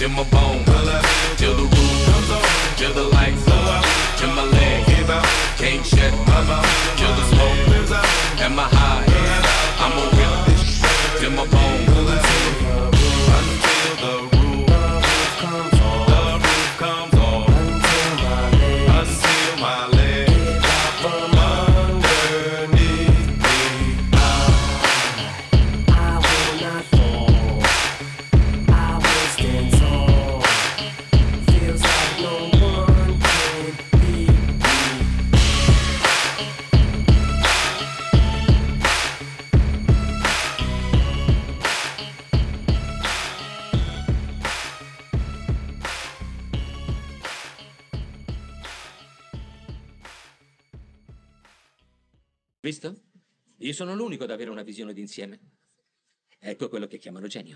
till my bones, till the roof, till the lights, till my legs, give out, can't shut my mouth. unico ad avere una visione d'insieme. Ecco quello che chiamano genio.